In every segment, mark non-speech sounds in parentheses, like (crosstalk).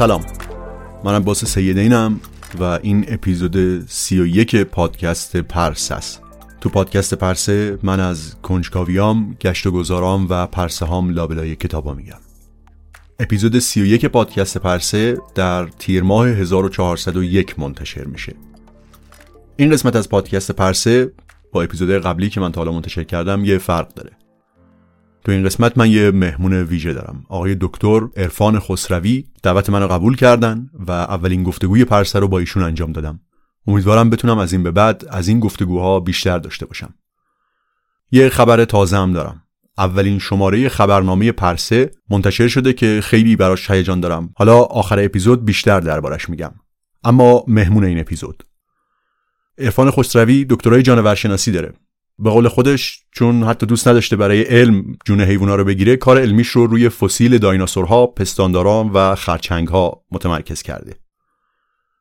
سلام. منم باس سیدینم و این اپیزود سی و یک پادکست پرس است. تو پادکست پرسه من از کنجکاویام گشت و گذارام و پرسه هام لابلای کتابا میگم. اپیزود سی و یک پادکست پرسه در تیر ماه 1401 منتشر میشه. این قسمت از پادکست پرسه با اپیزود قبلی که من تا حالا منتشر کردم یه فرق داره. تو این قسمت من یه مهمون ویژه دارم. آقای دکتر عرفان خسروی دعوت منو قبول کردن و اولین گفتگوی پرسه رو با ایشون انجام دادم. امیدوارم بتونم از این به بعد از این گفتگوها بیشتر داشته باشم. یه خبر تازه هم دارم. اولین شماره خبرنامه پرسه منتشر شده که خیلی براش هیجان دارم. حالا آخر اپیزود بیشتر دربارش میگم. اما مهمون این اپیزود. عرفان خسروی دکترای جانورشناسی داره. به قول خودش چون حتی دوست نداشته برای علم جون حیوونا رو بگیره کار علمیش رو روی فسیل دایناسورها، پستانداران و خرچنگها متمرکز کرده.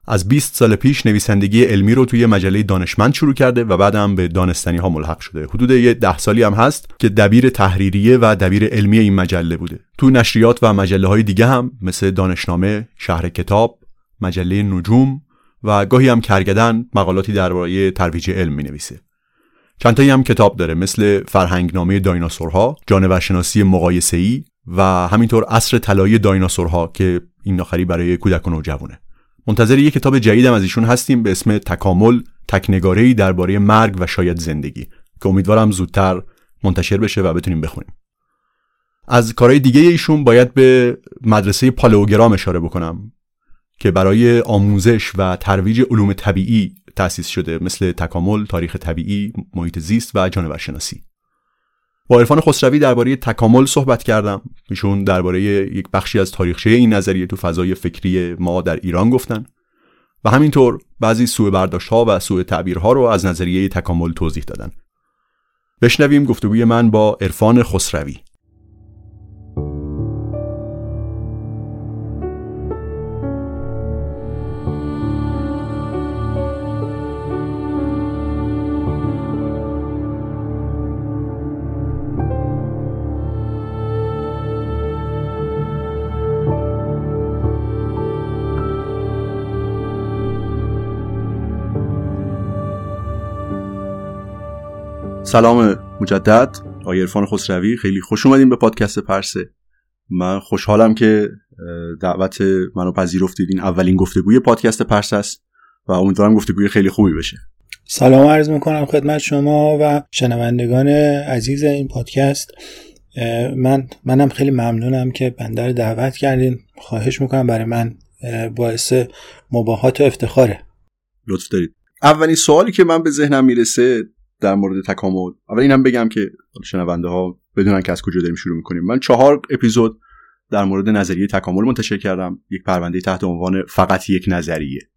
از 20 سال پیش نویسندگی علمی رو توی مجله دانشمند شروع کرده و بعدم به دانستنی ها ملحق شده. حدود یه ده سالی هم هست که دبیر تحریریه و دبیر علمی این مجله بوده. تو نشریات و مجله های دیگه هم مثل دانشنامه، شهر کتاب، مجله نجوم و گاهی هم کرگدن مقالاتی درباره ترویج علم می نویسه. چند هم کتاب داره مثل فرهنگنامه دایناسورها، جانورشناسی مقایسه‌ای و همینطور عصر طلایی دایناسورها که این آخری برای کودک و نوجوانه. منتظر یه کتاب جدیدم از ایشون هستیم به اسم تکامل تکنگاره‌ای درباره مرگ و شاید زندگی که امیدوارم زودتر منتشر بشه و بتونیم بخونیم. از کارهای دیگه ایشون باید به مدرسه پالئوگرام اشاره بکنم که برای آموزش و ترویج علوم طبیعی تأسیس شده مثل تکامل، تاریخ طبیعی، محیط زیست و جانورشناسی. با عرفان خسروی درباره تکامل صحبت کردم. ایشون درباره یک بخشی از تاریخچه این نظریه تو فضای فکری ما در ایران گفتن و همینطور بعضی سوء برداشت و سوء تعبیرها رو از نظریه تکامل توضیح دادن. بشنویم گفتگوی من با عرفان خسروی. سلام مجدد. آقای عرفان خسروی خیلی خوش اومدیم به پادکست پرسه. من خوشحالم که دعوت منو پذیرفتید. این اولین گفتگوی پادکست پرسه است و امیدوارم گفتگوی خیلی خوبی بشه. سلام عرض می‌کنم خدمت شما و شنوندگان عزیز این پادکست. من منم خیلی ممنونم که بنده رو دعوت کردین. خواهش می‌کنم برای من باعث مباهات و افتخاره. لطف دارید. اولین سوالی که من به ذهنم می‌رسه در مورد تکامل. اول اینم بگم که شنونده ها بدونن که از کجا داریم شروع می‌کنیم. من چهار اپیزود در مورد نظریه تکامل منتشر کردم. یک پرونده تحت عنوان فقط یک نظریه.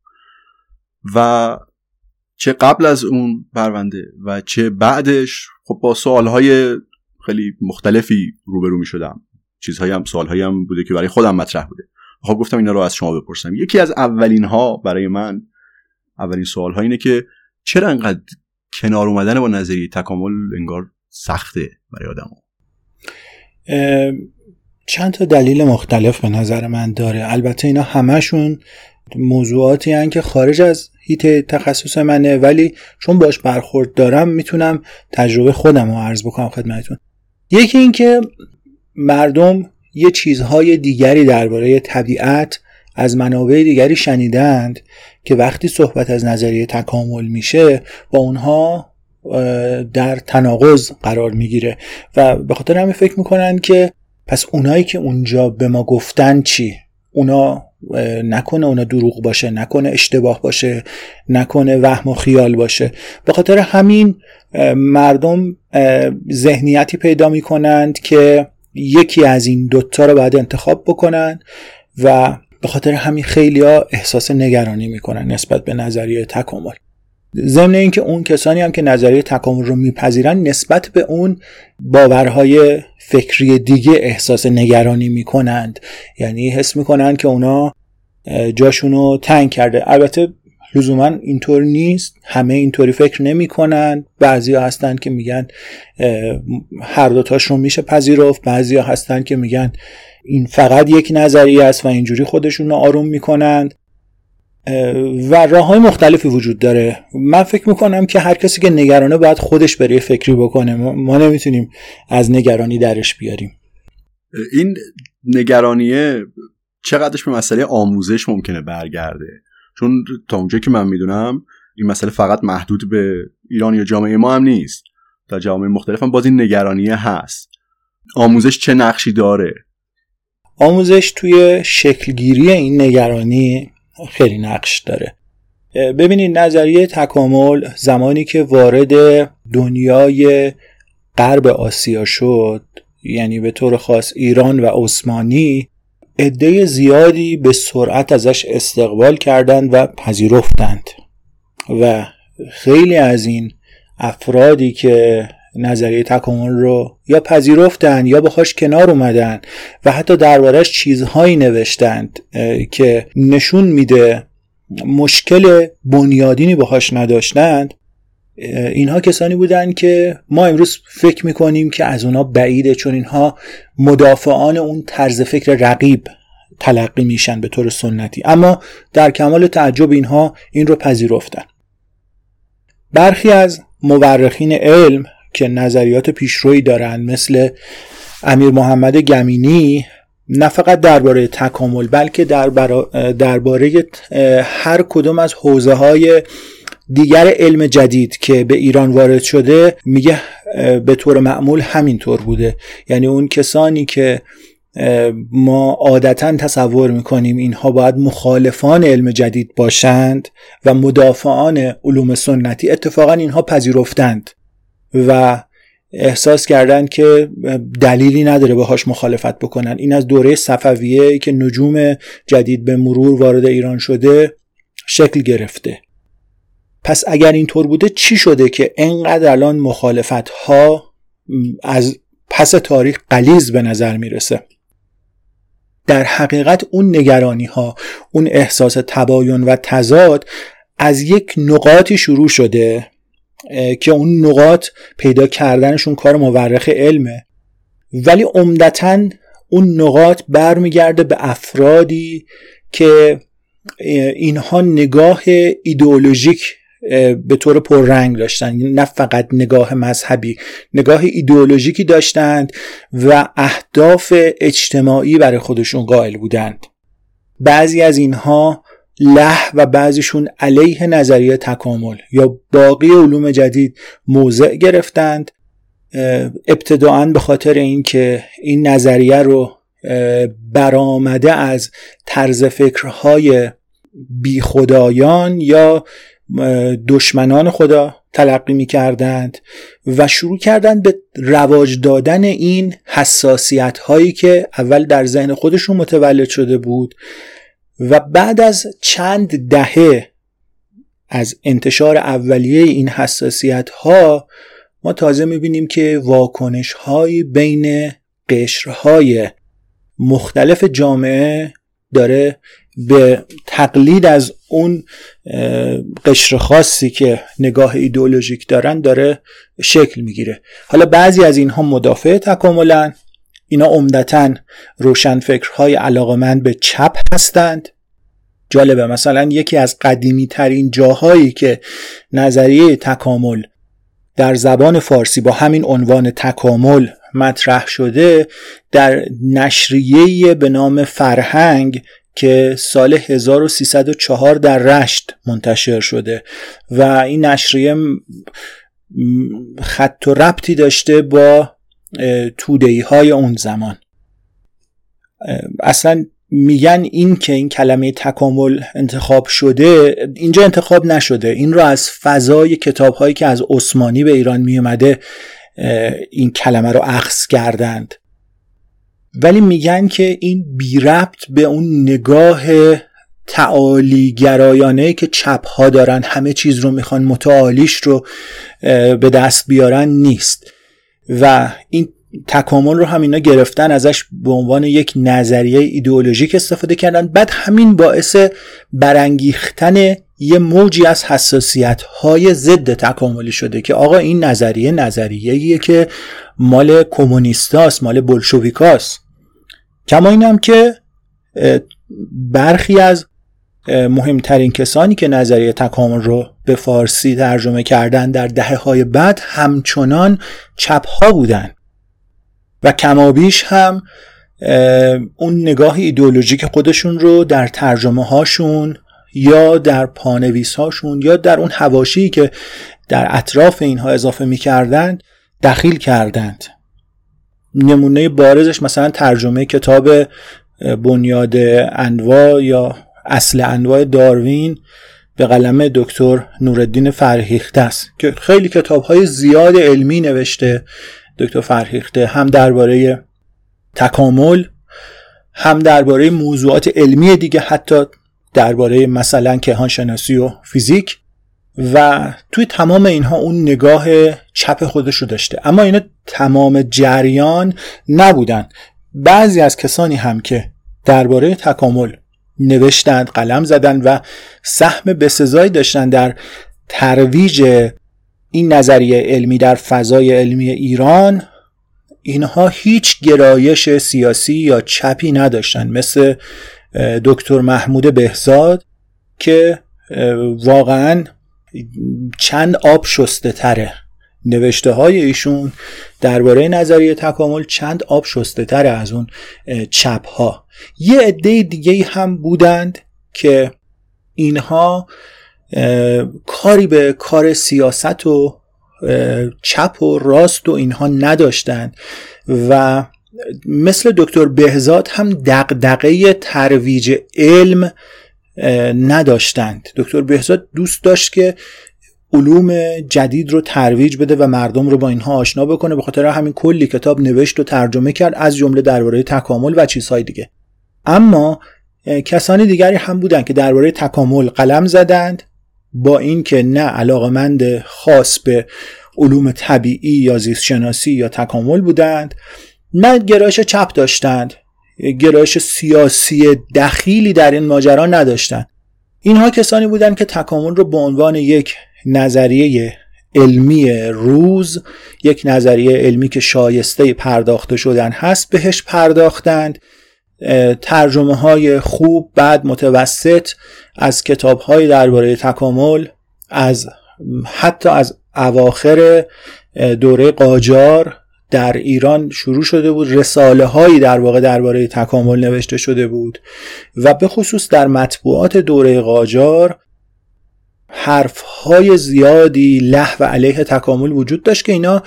و چه قبل از اون پرونده و چه بعدش خب با سوالهای خیلی مختلفی روبرو می شدم چیزهایی هم سوالهایی هم بوده که برای خودم مطرح بوده. خب گفتم اینا رو از شما بپرسم. یکی از اولین ها برای من اولین سوال ها اینه که چرا انقدر کنار اومدن با نظریه تکامل انگار سخته برای آدم چند تا دلیل مختلف به نظر من داره. البته اینا همشون موضوعاتی هن که خارج از هیت تخصص منه ولی چون باش برخورد دارم می‌تونم تجربه خودم رو عرض بکنم خدمتتون. یکی اینکه مردم یه چیزهای دیگری درباره طبیعت از منابع دیگری شنیدند که وقتی صحبت از نظریه تکامل میشه با اونها در تناقض قرار می‌گیره و به خاطر همین فکر می‌کنن که پس اونایی که اونجا به ما گفتن چی؟ اونا نکنه اونا دروغ باشه نکنه اشتباه باشه نکنه وهم و خیال باشه. به خاطر همین مردم ذهنیتی پیدا می‌کنند که یکی از این دوتا رو باید انتخاب بکنن و به خاطر همین خیلی ها احساس نگرانی می‌کنن نسبت به نظریه تکامل. ضمن اینکه اون کسانی هم که نظریه تکامل رو میپذیرن نسبت به اون باورهای فکری دیگه احساس نگرانی می‌کنند. یعنی حس می‌کنند که اونا جاشونو تنگ کرده. البته لزوما اینطور نیست. همه اینطوری فکر نمی‌کنن. بعضی ها هستن که میگن هر دوتاش رو میشه پذیرفت. بعضی ها هستن که میگن این فقط یک نظریه است و اینجوری خودشون رو آروم می‌کنند و راه های مختلفی وجود داره. من فکر می‌کنم که هر کسی که نگرانه باید خودش برای فکری بکنه. ما نمی‌تونیم از نگرانی درش بیاریم. این نگرانیه چقدرش به مسئله آموزش ممکنه برگرده؟ چون تا اونجایی که من می‌دونم این مسئله فقط محدود به ایران یا جامعه ما هم نیست. در جامعه مختلف هم باز این نگرانیه هست. آموزش چه نقشی داره؟ آموزش توی شکلگیری این نگرانی خیلی نقش داره. ببینید نظریه تکامل زمانی که وارد دنیای غرب آسیا شد یعنی به طور خاص ایران و عثمانی عده زیادی به سرعت ازش استقبال کردند و پذیرفتند. و خیلی از این افرادی که نظریه تکامل رو یا پذیرفتن یا بخواش کنار اومدن و حتی دربارش چیزهایی نوشتند که نشون میده مشکل بنیادینی باهاش نداشتند اینها کسانی بودند که ما امروز فکر می‌کنیم که از اونا بعیده چون اینها مدافعان اون طرز فکر رقیب تلقی میشن به طور سنتی. اما در کمال تعجب اینها این رو پذیرفتن. برخی از مورخین علم که نظریات پیشرویی دارند مثل امیر محمد گمینی نه فقط درباره تکامل بلکه درباره هر کدوم از حوزه های دیگر علم جدید که به ایران وارد شده میگه به طور معمول همینطور بوده. یعنی اون کسانی که ما عادتا تصور می‌کنیم اینها باید مخالفان علم جدید باشند و مدافعان علوم سنتی اتفاقا اینها پذیرفتند و احساس کردند که دلیلی نداره باهاش مخالفت بکنن. این از دوره صفویه که نجوم جدید به مرور وارد ایران شده شکل گرفته. پس اگر اینطور بوده چی شده که انقدر الان مخالفت ها از پس تاریخ قلیز به نظر می‌رسه؟ در حقیقت اون نگرانی ها اون احساس تباین و تضاد از یک نقاطی شروع شده که اون نقاط پیدا کردنشون کار مورخ علمه. ولی عمدتا اون نقاط برمیگرده به افرادی که اینها نگاه ایدئولوژیک به طور پررنگ داشتن. نه فقط نگاه مذهبی نگاه ایدئولوژیکی داشتند و اهداف اجتماعی برای خودشون قائل بودند. بعضی از اینها له و بعضیشون علیه نظریه تکامل یا باقی علوم جدید موضع گرفتند. ابتداعا به خاطر اینکه این نظریه رو برآمده از طرز فکرهای بی خدایان یا دشمنان خدا تلقی می کردند و شروع کردند به رواج دادن این حساسیت هایی که اول در ذهن خودشون متولد شده بود و بعد از چند دهه از انتشار اولیه این حساسیت ها ما تازه می‌بینیم که واکنش های بین قشرهای مختلف جامعه داره به تقلید از اون قشر خاصی که نگاه ایدئولوژیک دارن داره شکل می‌گیره. حالا بعضی از اینها مدافع تکاملن اینا عمدتا روشنفکرهای علاقمند به چپ هستند. جالبه مثلا یکی از قدیمی ترین جاهایی که نظریه تکامل در زبان فارسی با همین عنوان تکامل مطرح شده در نشریه به نام فرهنگ که سال 1304 در رشت منتشر شده و این نشریه خط و ربطی داشته با تودهی های اون زمان. اصلا میگن این که این کلمه تکامل انتخاب شده اینجا انتخاب نشده. این رو از فضای کتاب هایی که از عثمانی به ایران میومده این کلمه رو اخذ کردند. ولی میگن که این بی ربط به اون نگاه تعالی گرایانه که چپ ها دارن همه چیز رو می‌خوان متعالیش رو به دست بیارن نیست. و این تکامل رو هم اینا گرفتن ازش به عنوان یک نظریه ایدئولوژیک استفاده کردن. بعد همین باعث برانگیختن یه موجی از حساسیت های ضد تکاملی شده که آقا این نظریه نظریه که مال کمونیستاست مال بلشویکاست. کما اینم که برخی از مهمترین کسانی که نظریه تکامل رو به فارسی ترجمه کردن در دهه های بعد همچنان چپ ها بودن. و کمابیش هم اون نگاه ایدئولوژیک خودشون رو در ترجمه هاشون یا در پانویس هاشون یا در اون هواشی که در اطراف اینها اضافه می‌کردند دخیل کردند. نمونه بارزش مثلا ترجمه کتاب بنیاد انواع یا اصل انواع داروین به قلم دکتر نوردین فرهیخته است که خیلی کتاب های زیاد علمی نوشته دکتر فرهیخته هم درباره تکامل هم درباره موضوعات علمی دیگه حتی درباره مثلا کهانشناسی و فیزیک. و توی تمام اینها اون نگاه چپ خودش رو داشته. اما اینا تمام جریان نبودن. بعضی از کسانی هم که درباره تکامل نوشتند قلم زدن و سهم بسزایی داشتن در ترویج این نظریه علمی در فضای علمی ایران اینها هیچ گرایش سیاسی یا چپی نداشتن مثل دکتر محمود بهزاد که واقعا چند آب شسته تره. نوشته های ایشون درباره نظریه تکامل چند آب شسته تره از اون چپ ها یه عده دیگه هم بودند که اینها کاری به کار سیاست و چپ و راست و اینها نداشتند و مثل دکتر بهزاد هم دقدقه ترویج علم نداشتند. دکتر بهزاد دوست داشت که علوم جدید رو ترویج بده و مردم رو با اینها آشنا بکنه. به خاطر همین کلی کتاب نوشت و ترجمه کرد از جمله درباره تکامل و چیزهای دیگه. اما کسانی دیگری هم بودند که درباره تکامل قلم زدند با اینکه نه علاقمند خاص به علوم طبیعی یا زیست شناسی یا تکامل بودند نه گرایش چپ داشتند. گرایش سیاسی دخیلی در این ماجرا نداشتند اینها کسانی بودند که تکامل رو به عنوان یک نظریه علمی روز یک نظریه علمی که شایسته پرداخته شدن هست بهش پرداختند. ترجمه های خوب بعد متوسط از کتاب های درباره تکامل از حتی از اواخر دوره قاجار در ایران شروع شده بود رساله هایی در واقع درباره تکامل نوشته شده بود و به خصوص در مطبوعات دوره قاجار حرف های زیادی له و علیه تکامل وجود داشت که اینا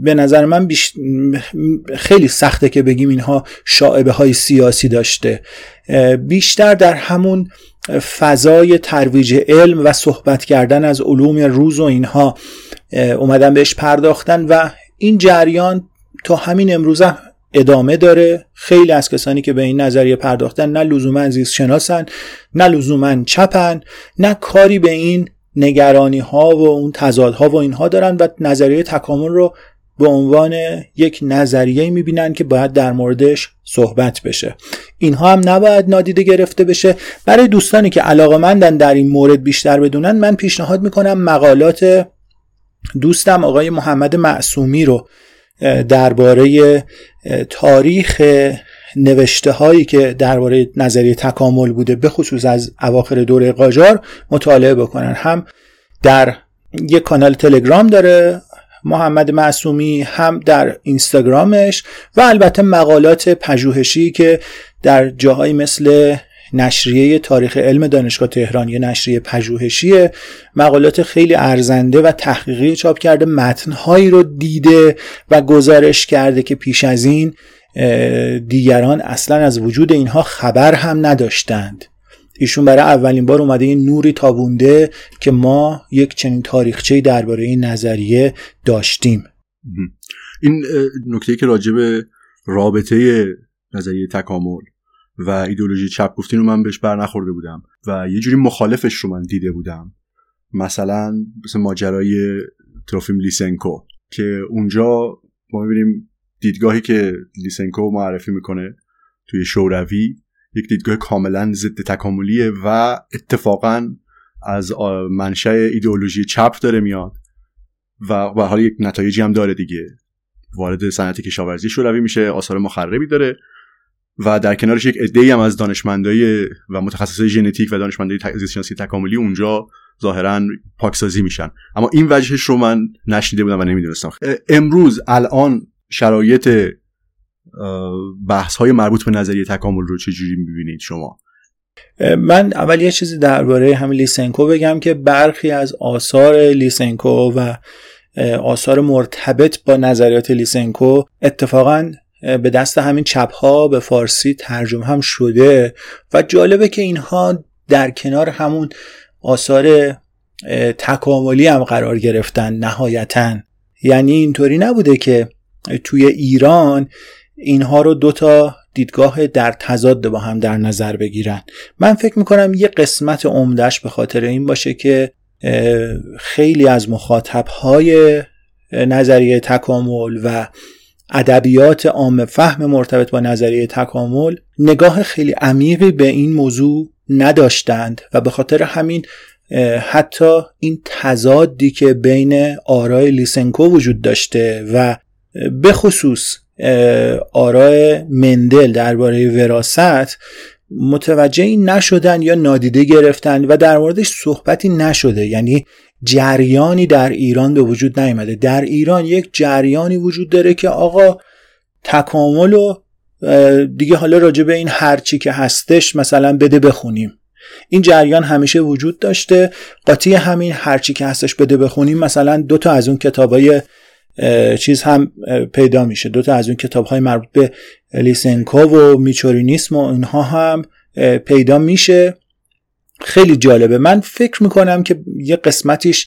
به نظر من خیلی سخته که بگیم اینها شاعبه های سیاسی داشته. بیشتر در همون فضای ترویج علم و صحبت کردن از علوم روز و اینها اومدن بهش پرداختن و این جریان تا همین امروز ادامه داره. خیلی از کسانی که به این نظریه پرداختن نه لزوما زیست شناسن نه لزوما چپن نه کاری به این نگرانی ها و اون تضادها و اینها دارن و نظریه تکامل رو به عنوان یک نظریه می‌بینن که باید در موردش صحبت بشه. اینها هم نباید نادیده گرفته بشه. برای دوستانی که علاقه مندن در این مورد بیشتر بدونن من پیشنهاد می‌کنم مقالات دوستم آقای محمد معصومی رو درباره تاریخ نوشته هایی که درباره نظریه تکامل بوده به خصوص از اواخر دوره قاجار مطالعه بکنن. هم در یک کانال تلگرام داره محمد معصومی هم در اینستاگرامش و البته مقالات پژوهشی که در جاهایی مثل نشریه تاریخ علم دانشگاه تهران یه نشریه پژوهشی مقالات خیلی ارزنده و تحقیقی چاپ کرده متنهایی رو دیده و گزارش کرده که پیش از این دیگران اصلا از وجود اینها خبر هم نداشتند. ایشون برای اولین بار اومده این نوری تابونده که ما یک چنین تاریخچه درباره این نظریه داشتیم. این نکته که راجع به رابطه نظریه تکامل و ایدولوژی چپ گفتین رو من بهش بر نخورده بودم و یه جوری مخالفش رو من دیده بودم. مثلا مثل ماجرای تروفیم لیسنکو که اونجا ما می‌بینیم دیدگاهی که لیسنکو معرفی می‌کنه توی شوروی یک دیدگاه کاملا ضد تکاملیه و اتفاقا از منشأ ایدئولوژی چپ داره میاد و به حال یک نتایجی هم داره دیگه. وارد صنعت کشاورزی شوروی میشه آثار مخربی داره. و در کنارش یک عده‌ای هم از دانشمندای و متخصصای ژنتیک و دانشمندای زیستشناسی تکاملی اونجا ظاهرا پاکسازی میشن. اما این وجهش رو من نشنیده بودم و نمی‌دونستم. امروز الان شرایط بحث های مربوط به نظریه تکامل رو چجوری می‌بینید شما؟ من اول یه چیزی درباره همین لیسنکو بگم که برخی از آثار لیسنکو و آثار مرتبط با نظریات لیسنکو اتفاقا به دست همین چپ ها به فارسی ترجمه هم شده و جالبه که اینها در کنار همون آثار تکاملی هم قرار گرفتن نهایتا. یعنی اینطوری نبوده که توی ایران اینها رو دوتا دیدگاه در تضاد با هم در نظر بگیرن. من فکر می‌کنم یه قسمت عمدهش به خاطر این باشه که خیلی از مخاطب های نظریه تکامل و ادبیات عام فهم مرتبط با نظریه تکامل نگاه خیلی عمیقی به این موضوع نداشتند و به خاطر همین حتی این تضادی که بین آرای لیسنکو وجود داشته و به خصوص آرای مندل درباره وراست متوجه این نشدن یا نادیده گرفتن و در موردش صحبتی نشده. یعنی جریانی در ایران به وجود نیامده. در ایران یک جریانی وجود داره که آقا تکامل و دیگه حالا راجع به این هرچی که هستش مثلا بده بخونیم. این جریان همیشه وجود داشته. قاطی همین هرچی که هستش بده بخونیم مثلا دو تا از اون کتابای چیز هم پیدا میشه. دو تا از اون کتاب های مربوط به لیسنکو و میچورینیسم و اینها هم پیدا میشه. خیلی جالبه. من فکر می‌کنم که یه قسمتیش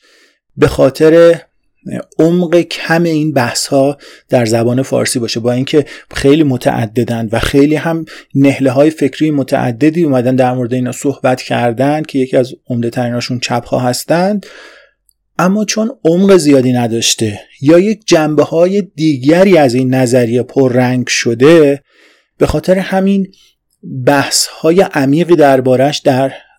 به خاطر عمق کم این بحث ها در زبان فارسی باشه. با اینکه خیلی متعددن و خیلی هم نهله های فکری متعددی اومدن در مورد اینا صحبت کردن که یکی از عمده تریناشون چپ ها هستند. اما چون عمق زیادی نداشته یا یک جنبه های دیگری از این نظریه پررنگ شده به خاطر همین بحث های عمیقی دربارش در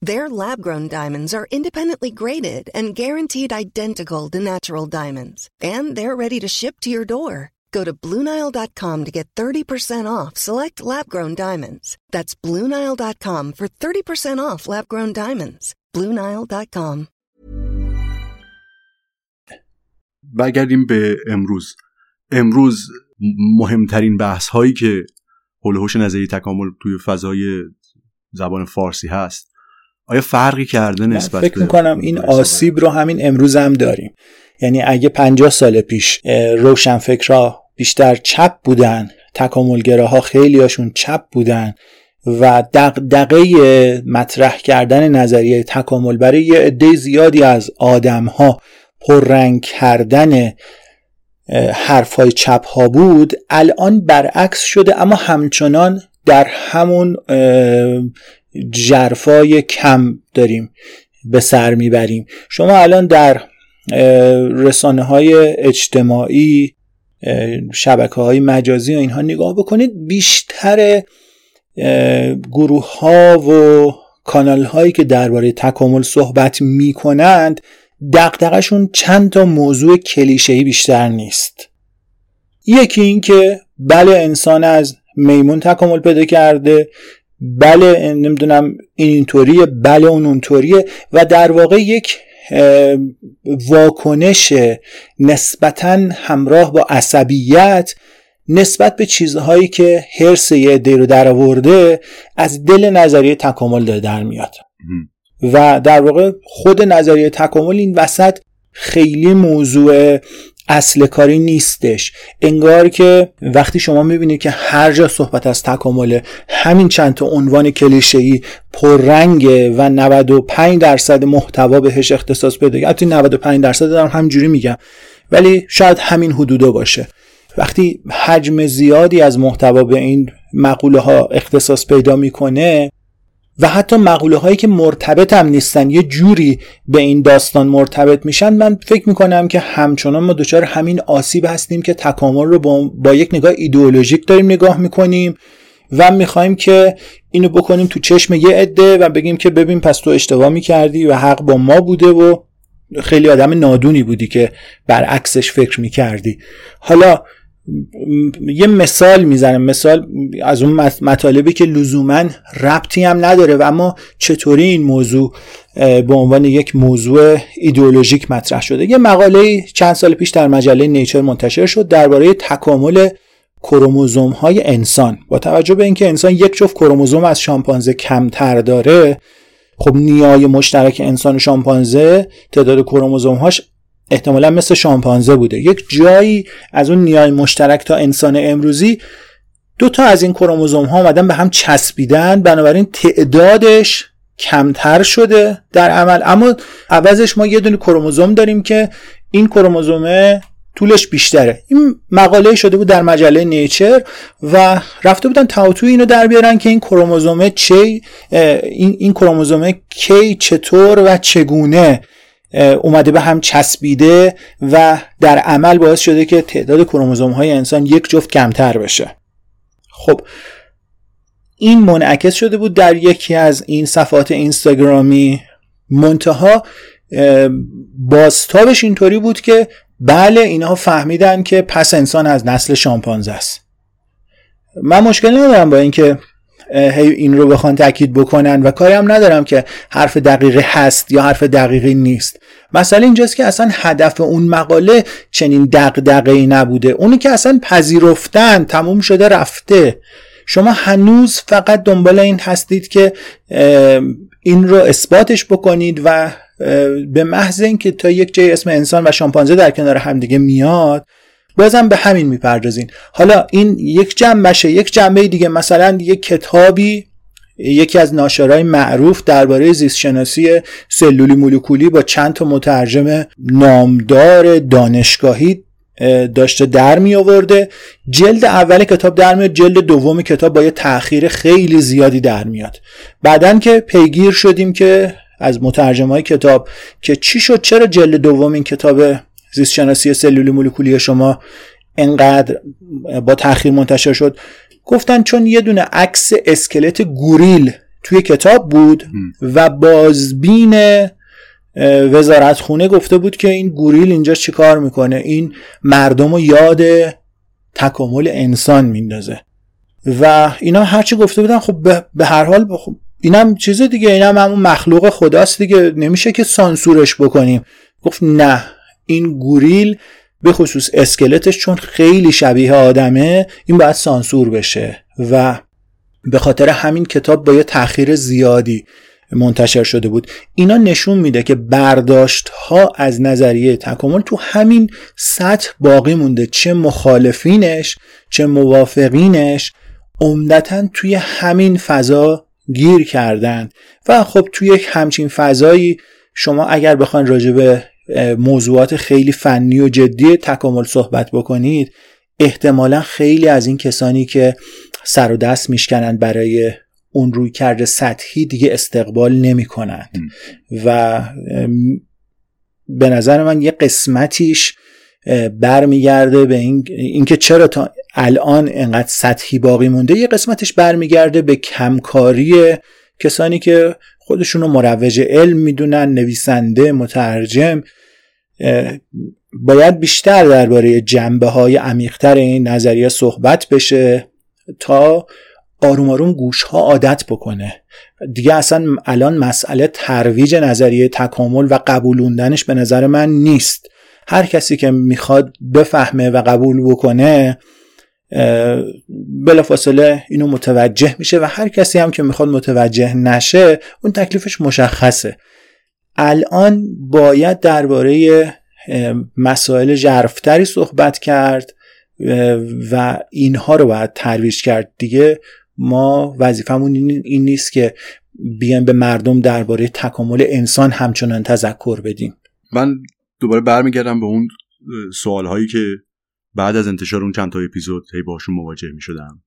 Their lab grown diamonds are independently graded and guaranteed identical to natural diamonds, and they're ready to ship to your door. Go to Bluenile.com to get 30% off select lab grown diamonds. That's Bluenile.com for 30% off lab grown diamonds. Bluenile.com. برگردیم به امروز امروز مهمترین بحث هایی که حول هوش نظری تکامل توی فضای زبان فارسی هست آیا فرقی کرده نسبت فکر می‌کنم این آسیب رو همین امروز هم داریم. یعنی اگه 50 سال پیش روشنفکرها بیشتر چپ بودن تکاملگراها خیلی هاشون چپ بودن و دقدقه مطرح کردن نظریه تکامل برای یه عده زیادی از آدم ها پررنگ کردن حرفای چپ ها بود الان برعکس شده. اما همچنان در همون جرفای کم داریم به سر می‌بریم. شما الان در رسانه های اجتماعی شبکه های مجازی و اینها نگاه بکنید بیشتر گروه ها و کانال هایی که درباره تکامل صحبت می کنند دقدقشون چند تا موضوع کلیشه‌ای بیشتر نیست. یکی این که بله انسان از میمون تکامل پیدا کرده بله نمی‌دونم این اینطوریه بله اون اونطوریه و در واقع یک واکنش نسبتا همراه با عصبیت نسبت به چیزهایی که حرس یه عده رو در آورده از دل نظریه تکامل داره در میاد. و در واقع خود نظریه تکامل این وسط خیلی موضوع اصل کاری نیستش. انگار که وقتی شما می‌بینید که هر جا صحبت از تکامل همین چند تا عنوان کلیشه‌ای پررنگه و 95 درصد محتوا بهش اختصاص پیدا کرده 95 درصد دارم همجوری میگم ولی شاید همین حدودا باشه. وقتی حجم زیادی از محتوا به این مقوله ها اختصاص پیدا می‌کنه و حتی مقوله هایی که مرتبط هم نیستن یه جوری به این داستان مرتبط میشن من فکر می‌کنم که همچنان ما دچار همین آسیب هستیم که تکامل رو با, با یک نگاه ایدئولوژیک داریم نگاه می‌کنیم و می‌خوایم که اینو بکنیم تو چشم یه عده و بگیم که ببین پس تو اشتباه می‌کردی و حق با ما بوده و خیلی آدم نادونی بودی که برعکسش فکر می‌کردی. حالا یه مثال می‌زنم. مثال از اون مطالبی که لزوما ربطی هم نداره و اما چطوری این موضوع به عنوان یک موضوع ایدئولوژیک مطرح شده. یه مقاله چند سال پیش در مجله نیچر منتشر شد درباره تکامل کروموزوم های انسان. با توجه به اینکه انسان یک جفت کروموزوم از شامپانزه کمتر داره خب نیای مشترک انسان و شامپانزه تعداد کروموزوم هاش احتمالا مثل شامپانزه بوده. یک جایی از اون نیای مشترک تا انسان امروزی دو تا از این کروموزوم ها آمدن به هم چسبیدن. بنابراین تعدادش کمتر شده در عمل. اما عوضش ما یه دونه کروموزوم داریم که این کروموزوم طولش بیشتره. این مقاله شده بود در مجله نیچر و رفته بودن تاوتو اینو در بیارن که این کروموزوم چه این این کروموزوم کی چطور و چگونه. اومده به هم چسبیده و در عمل باعث شده که تعداد کروموزوم های انسان یک جفت کمتر بشه. خب این منعکس شده بود در یکی از این صفحات اینستاگرامی. منتها بازتابش اینطوری بود که بله اینها فهمیدن که پس انسان از نسل شامپانزه است. من مشکل ندارم با اینکه هی این رو بخوان تاکید بکنن و کاری هم ندارم که حرف دقیقی هست یا حرف دقیقی نیست. مثلا اینجاست که اصلا هدف اون مقاله چنین دقدقه ای نبوده. اونی که اصلا پذیرفتن تموم شده رفته. شما هنوز فقط دنبال این هستید که این رو اثباتش بکنید و به محض اینکه تا یک جای اسم انسان و شامپانزه در کنار همدیگه میاد بازم به همین می‌پردازین. حالا این یک جنبشه یک جنبه دیگه مثلا یک کتابی یکی از ناشرهای معروف درباره زیستشناسی سلولی مولکولی با چند تا مترجم نامدار دانشگاهی داشته در می آورده جلد اول کتاب در میاد جلد دوم کتاب با یه تاخیر خیلی زیادی در میاد. بعدا که پیگیر شدیم که از مترجم های کتاب که چی شد چرا جلد دوم این کتاب زیست شناسی سلولی مولکولی شما انقدر با تاخیر منتشر شد. گفتن چون یه دونه عکس اسکلت گوریل توی کتاب بود و بازبین وزارت خونه گفته بود که این گوریل اینجا چیکار می‌کنه؟ این مردم رو یاد تکامل انسان میندازه. و اینا هرچی گفته بودن خب به هر حال خب اینم چیز دیگه اینم همون مخلوق خداست دیگه. نمیشه که سانسورش بکنیم. گفت نه. این گوریل به خصوص اسکلتش چون خیلی شبیه آدمه این باید سانسور بشه و به خاطر همین کتاب با یه تاخیر زیادی منتشر شده بود. اینا نشون میده که برداشت ها از نظریه تکامل تو همین سطح باقی مونده. چه مخالفینش چه موافقینش عمدتا توی همین فضا گیر کردن. و خب توی یک همچین فضایی شما اگر بخواین راجع به موضوعات خیلی فنی و جدی تکامل صحبت بکنید احتمالا خیلی از این کسانی که سر و دست میشکنن برای اون روی کرده سطحی دیگه استقبال نمی کنند و به نظر من یه قسمتیش برمیگرده به این اینکه چرا تا الان انقدر سطحی باقی مونده یه قسمتش برمیگرده به کمکاری کسانی که خودشون رو مروج علم می‌دونن نویسنده مترجم باید بیشتر درباره جنبه های عمیقتر این نظریه صحبت بشه تا آروم آروم گوش ها عادت بکنه. دیگه اصلا الان مسئله ترویج نظریه تکامل و قبولوندنش به نظر من نیست. هر کسی که می‌خواد بفهمه و قبول بکنه بلافاصله اینو متوجه میشه و هر کسی هم که می‌خواد متوجه نشه اون تکلیفش مشخصه. الان باید درباره مسائل جرفتری صحبت کرد و اینها رو باید ترویج کرد. دیگه ما وظیفمون این نیست که بیایم به مردم درباره تکامل انسان همچنان تذکر بدیم. من دوباره برمیگردم به اون سوال هایی که بعد از انتشار اون چند تا اپیزود هی باشون مواجه می شدم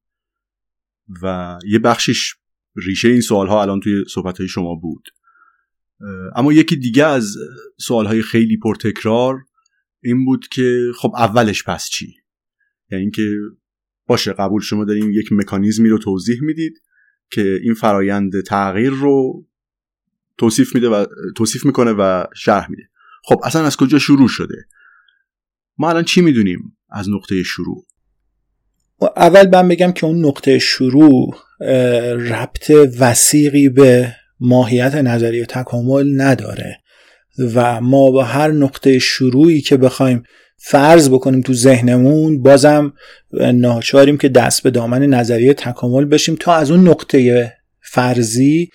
و یه بخشش ریشه این سوال ها الان توی صحبت های شما بود. اما یکی دیگه از سوال های خیلی پرتکرار این بود که خب اولش پس چی؟ یعنی اینکه باشه قبول شما داریم یک مکانیزمی رو توضیح می‌دید که این فرایند تغییر رو توصیف میده و توصیف می‌کنه و شرح میده. خب اصلا از کجا شروع شده؟ ما الان چی می‌دونیم از نقطه شروع؟ اول من بگم که اون نقطه شروع ربط وسیقی به ماهیت نظریه تکامل نداره و ما با هر نقطه شروعی که بخوایم فرض بکنیم تو ذهنمون بازم ناچاریم که دست به دامن نظریه تکامل بشیم تا از اون نقطه فرضی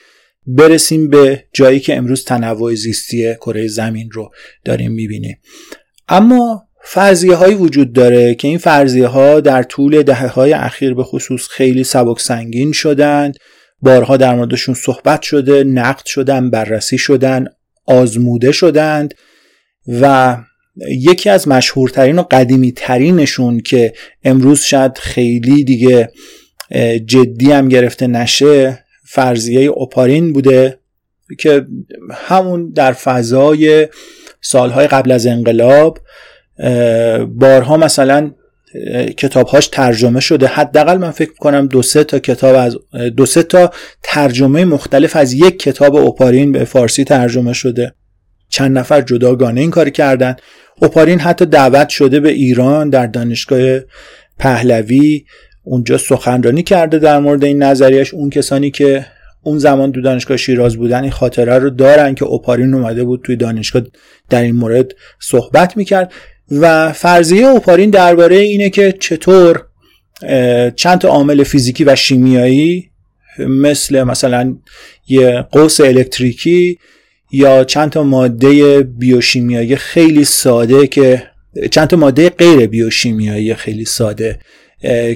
برسیم به جایی که امروز تنوع زیستی کره زمین رو داریم می‌بینیم. اما فرضیه هایی وجود داره که این فرضیه ها در طول دهه های اخیر به خصوص خیلی سبک سنگین شدند. بارها در موردشون صحبت شده نقد شدن بررسی شدن آزموده شدند و یکی از مشهورترین و قدیمی ترینشون که امروز شاید خیلی دیگه جدی هم گرفته نشه فرضیه اوپارین بوده که همون در فضای سالهای قبل از انقلاب بارها مثلا کتابهاش ترجمه شده. حداقل من فکر کنم دو سه تا کتاب از دو سه تا ترجمه مختلف از یک کتاب اوپارین به فارسی ترجمه شده. چند نفر جداگانه این کار کردن. اوپارین حتی دعوت شده به ایران در دانشگاه پهلوی. اونجا سخنرانی کرده در مورد این نظریش اون کسانی که اون زمان تو دانشگاه شیراز بودن این خاطره رو دارن که اوپارین اومده بود توی دانشگاه در این مورد صحبت می‌کرد. و فرضیه اوپارین درباره اینه که چطور چند تا عامل فیزیکی و شیمیایی مثل مثلا یه قوس الکتریکی یا چند تا ماده بیوشیمیایی خیلی ساده که چند تا ماده غیر بیوشیمیایی خیلی ساده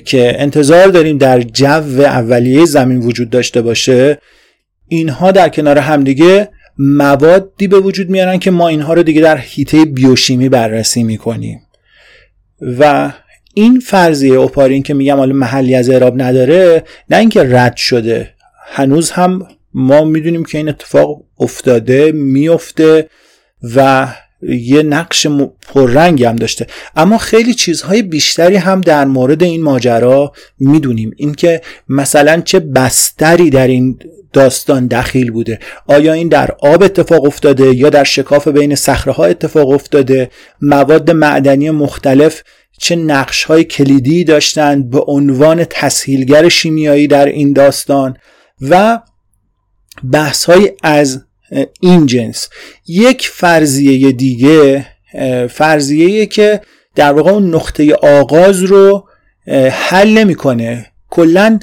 که انتظار داریم در جو اولیه زمین وجود داشته باشه. اینها در کنار همدیگه موادی به وجود میارن که ما اینها رو دیگه در هیته بیوشیمی بررسی می‌کنیم. و این فرضیه اوپارین که میگم حالا محلی از اعراب نداره نه اینکه رد شده هنوز هم ما می‌دونیم که این اتفاق افتاده میفته و یه نقش پررنگی هم داشته. اما خیلی چیزهای بیشتری هم در مورد این ماجرا می‌دونیم. اینکه مثلا چه بستری در این داستان دخیل بوده. آیا این در آب اتفاق افتاده یا در شکاف بین صخره ها اتفاق افتاده؟ مواد معدنی مختلف چه نقش های کلیدی داشتند به عنوان تسهیلگر شیمیایی در این داستان؟ و بحث های از این جنس. یک فرضیه دیگه فرضیه که در واقع اون نقطه آغاز رو حل نمی‌کنه. کلا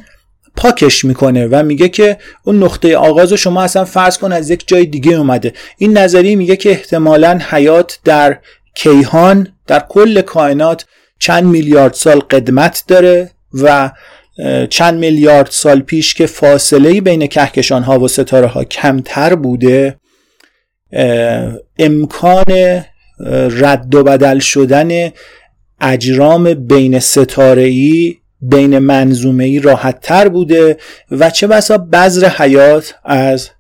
پاکش می‌کنه و میگه که اون نقطه آغاز رو شما اصلا فرض کن از یک جای دیگه اومده. این نظریه میگه که احتمالا حیات در کیهان در کل کائنات چند میلیارد سال قدمت داره و چند میلیارد سال پیش که فاصله بین کهکشان ها و ستاره ها کمتر بوده امکان رد و بدل شدن اجرام بین ستاره ای بین منظومه ای راحت تر بوده و چه بسا بذر حیات از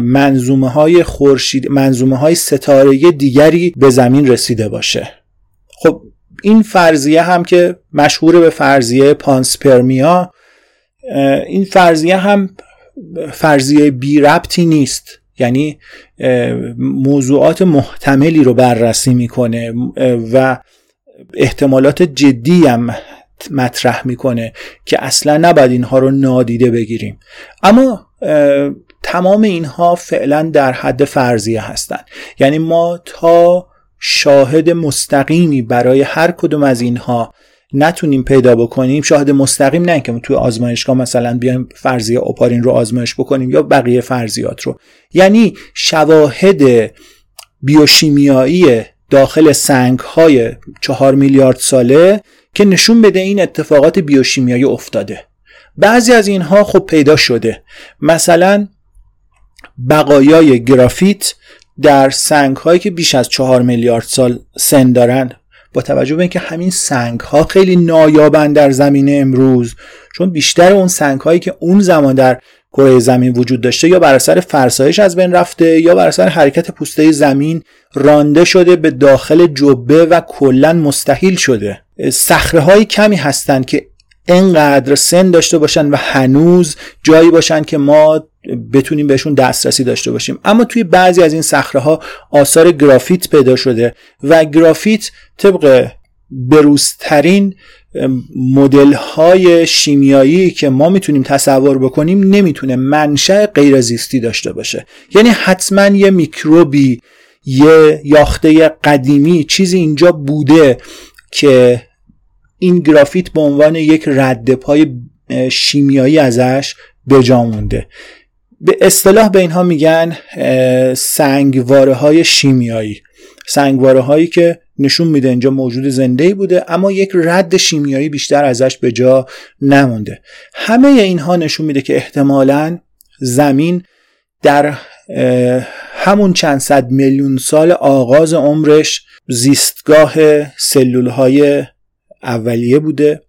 منظومه های خورشید منظومه های ستاره دیگری به زمین رسیده باشه. این فرضیه هم که مشهور به فرضیه پانسپرمیا این فرضیه هم فرضیه بی ربطی نیست. یعنی موضوعات محتملی رو بررسی می‌کنه و احتمالات جدی هم مطرح می‌کنه که اصلا نباید اینها رو نادیده بگیریم. اما تمام اینها فعلا در حد فرضیه هستند یعنی ما تا شاهد مستقیمی برای هر کدوم از اینها نتونیم پیدا بکنیم. شاهد مستقیم نه که توی آزمایشگاه مثلا بیایم فرضیه اوپارین رو آزمایش بکنیم یا بقیه فرضیات رو. یعنی شواهد بیوشیمیایی داخل سنگ های چهار میلیارد ساله که نشون بده این اتفاقات بیوشیمیایی افتاده. بعضی از اینها خب پیدا شده. مثلا بقایای گرافیت در سنگ هایی که بیش از چهار میلیارد سال سن دارند. با توجه به اینکه همین سنگ ها خیلی نایابن در زمین امروز چون بیشتر اون سنگ هایی که اون زمان در کره زمین وجود داشته یا بر اثر فرسایش از بین رفته یا بر اثر حرکت پوسته زمین رانده شده به داخل جبه و کلا مستحیل شده. صخره های کمی هستند که انقدر سن داشته باشن و هنوز جایی باشن که ما بتونیم بهشون دسترسی داشته باشیم. اما توی بعضی از این صخره ها آثار گرافیت پیدا شده و گرافیت طبق بروزترین مدل های شیمیایی که ما می‌تونیم تصور بکنیم نمی‌تونه منشأ غیرزیستی داشته باشه. یعنی حتما یه میکروبی یه یاخته قدیمی چیزی اینجا بوده که این گرافیت به عنوان یک رد پای شیمیایی ازش به جا مونده. به اصطلاح به اینها میگن سنگواره های شیمیایی. سنگواره هایی که نشون میده اینجا موجود زنده بوده اما یک رد شیمیایی بیشتر ازش به جا نمونده. همه اینها نشون میده که احتمالا زمین در همون چند صد میلیون سال آغاز عمرش زیستگاه سلول های اولیه بوده.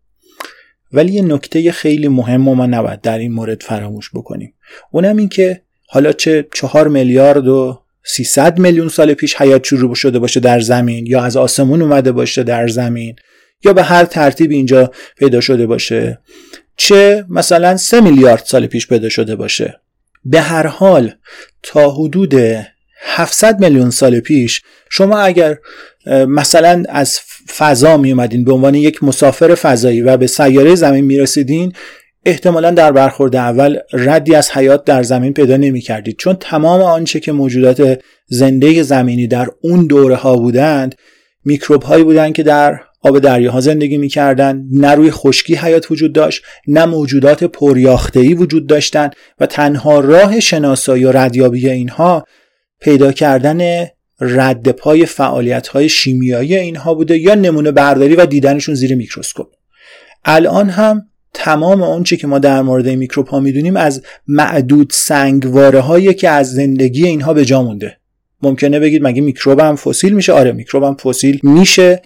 ولی یه نکته خیلی مهم ما نباید در این مورد فراموش بکنیم. اونم این که حالا چه چهار میلیارد و 300 میلیون سال پیش حیات شروع شده باشه در زمین یا از آسمون اومده باشه در زمین یا به هر ترتیب اینجا پیدا شده باشه. چه مثلا 3 میلیارد سال پیش پیدا شده باشه. به هر حال تا حدود 700 میلیون سال پیش شما اگر مثلا از فضا می اومدین به عنوان یک مسافر فضایی و به سیاره زمین می رسیدین احتمالا در برخورد اول ردی از حیات در زمین پیدا نمی کردید چون تمام آنچه که موجودات زنده زمینی در اون دوره ها بودند میکروب هایی بودند که در آب دریاها زندگی می‌کردند. نه روی خشکی حیات وجود داشت نه موجودات پریاخته‌ای وجود داشتند و تنها راه شناسایی و ردیابی اینها پیدا کردن رد پای فعالیت های شیمیایی اینها بوده یا نمونه برداری و دیدنشون زیر میکروسکوپ. الان هم تمام آنچه که ما در مورد میکروب ها می‌دونیم از معدود سنگواره هایی که از زندگی اینها به جا مونده. ممکنه بگید مگه میکروب هم فسیل میشه؟ آره میکروب هم فسیل میشه.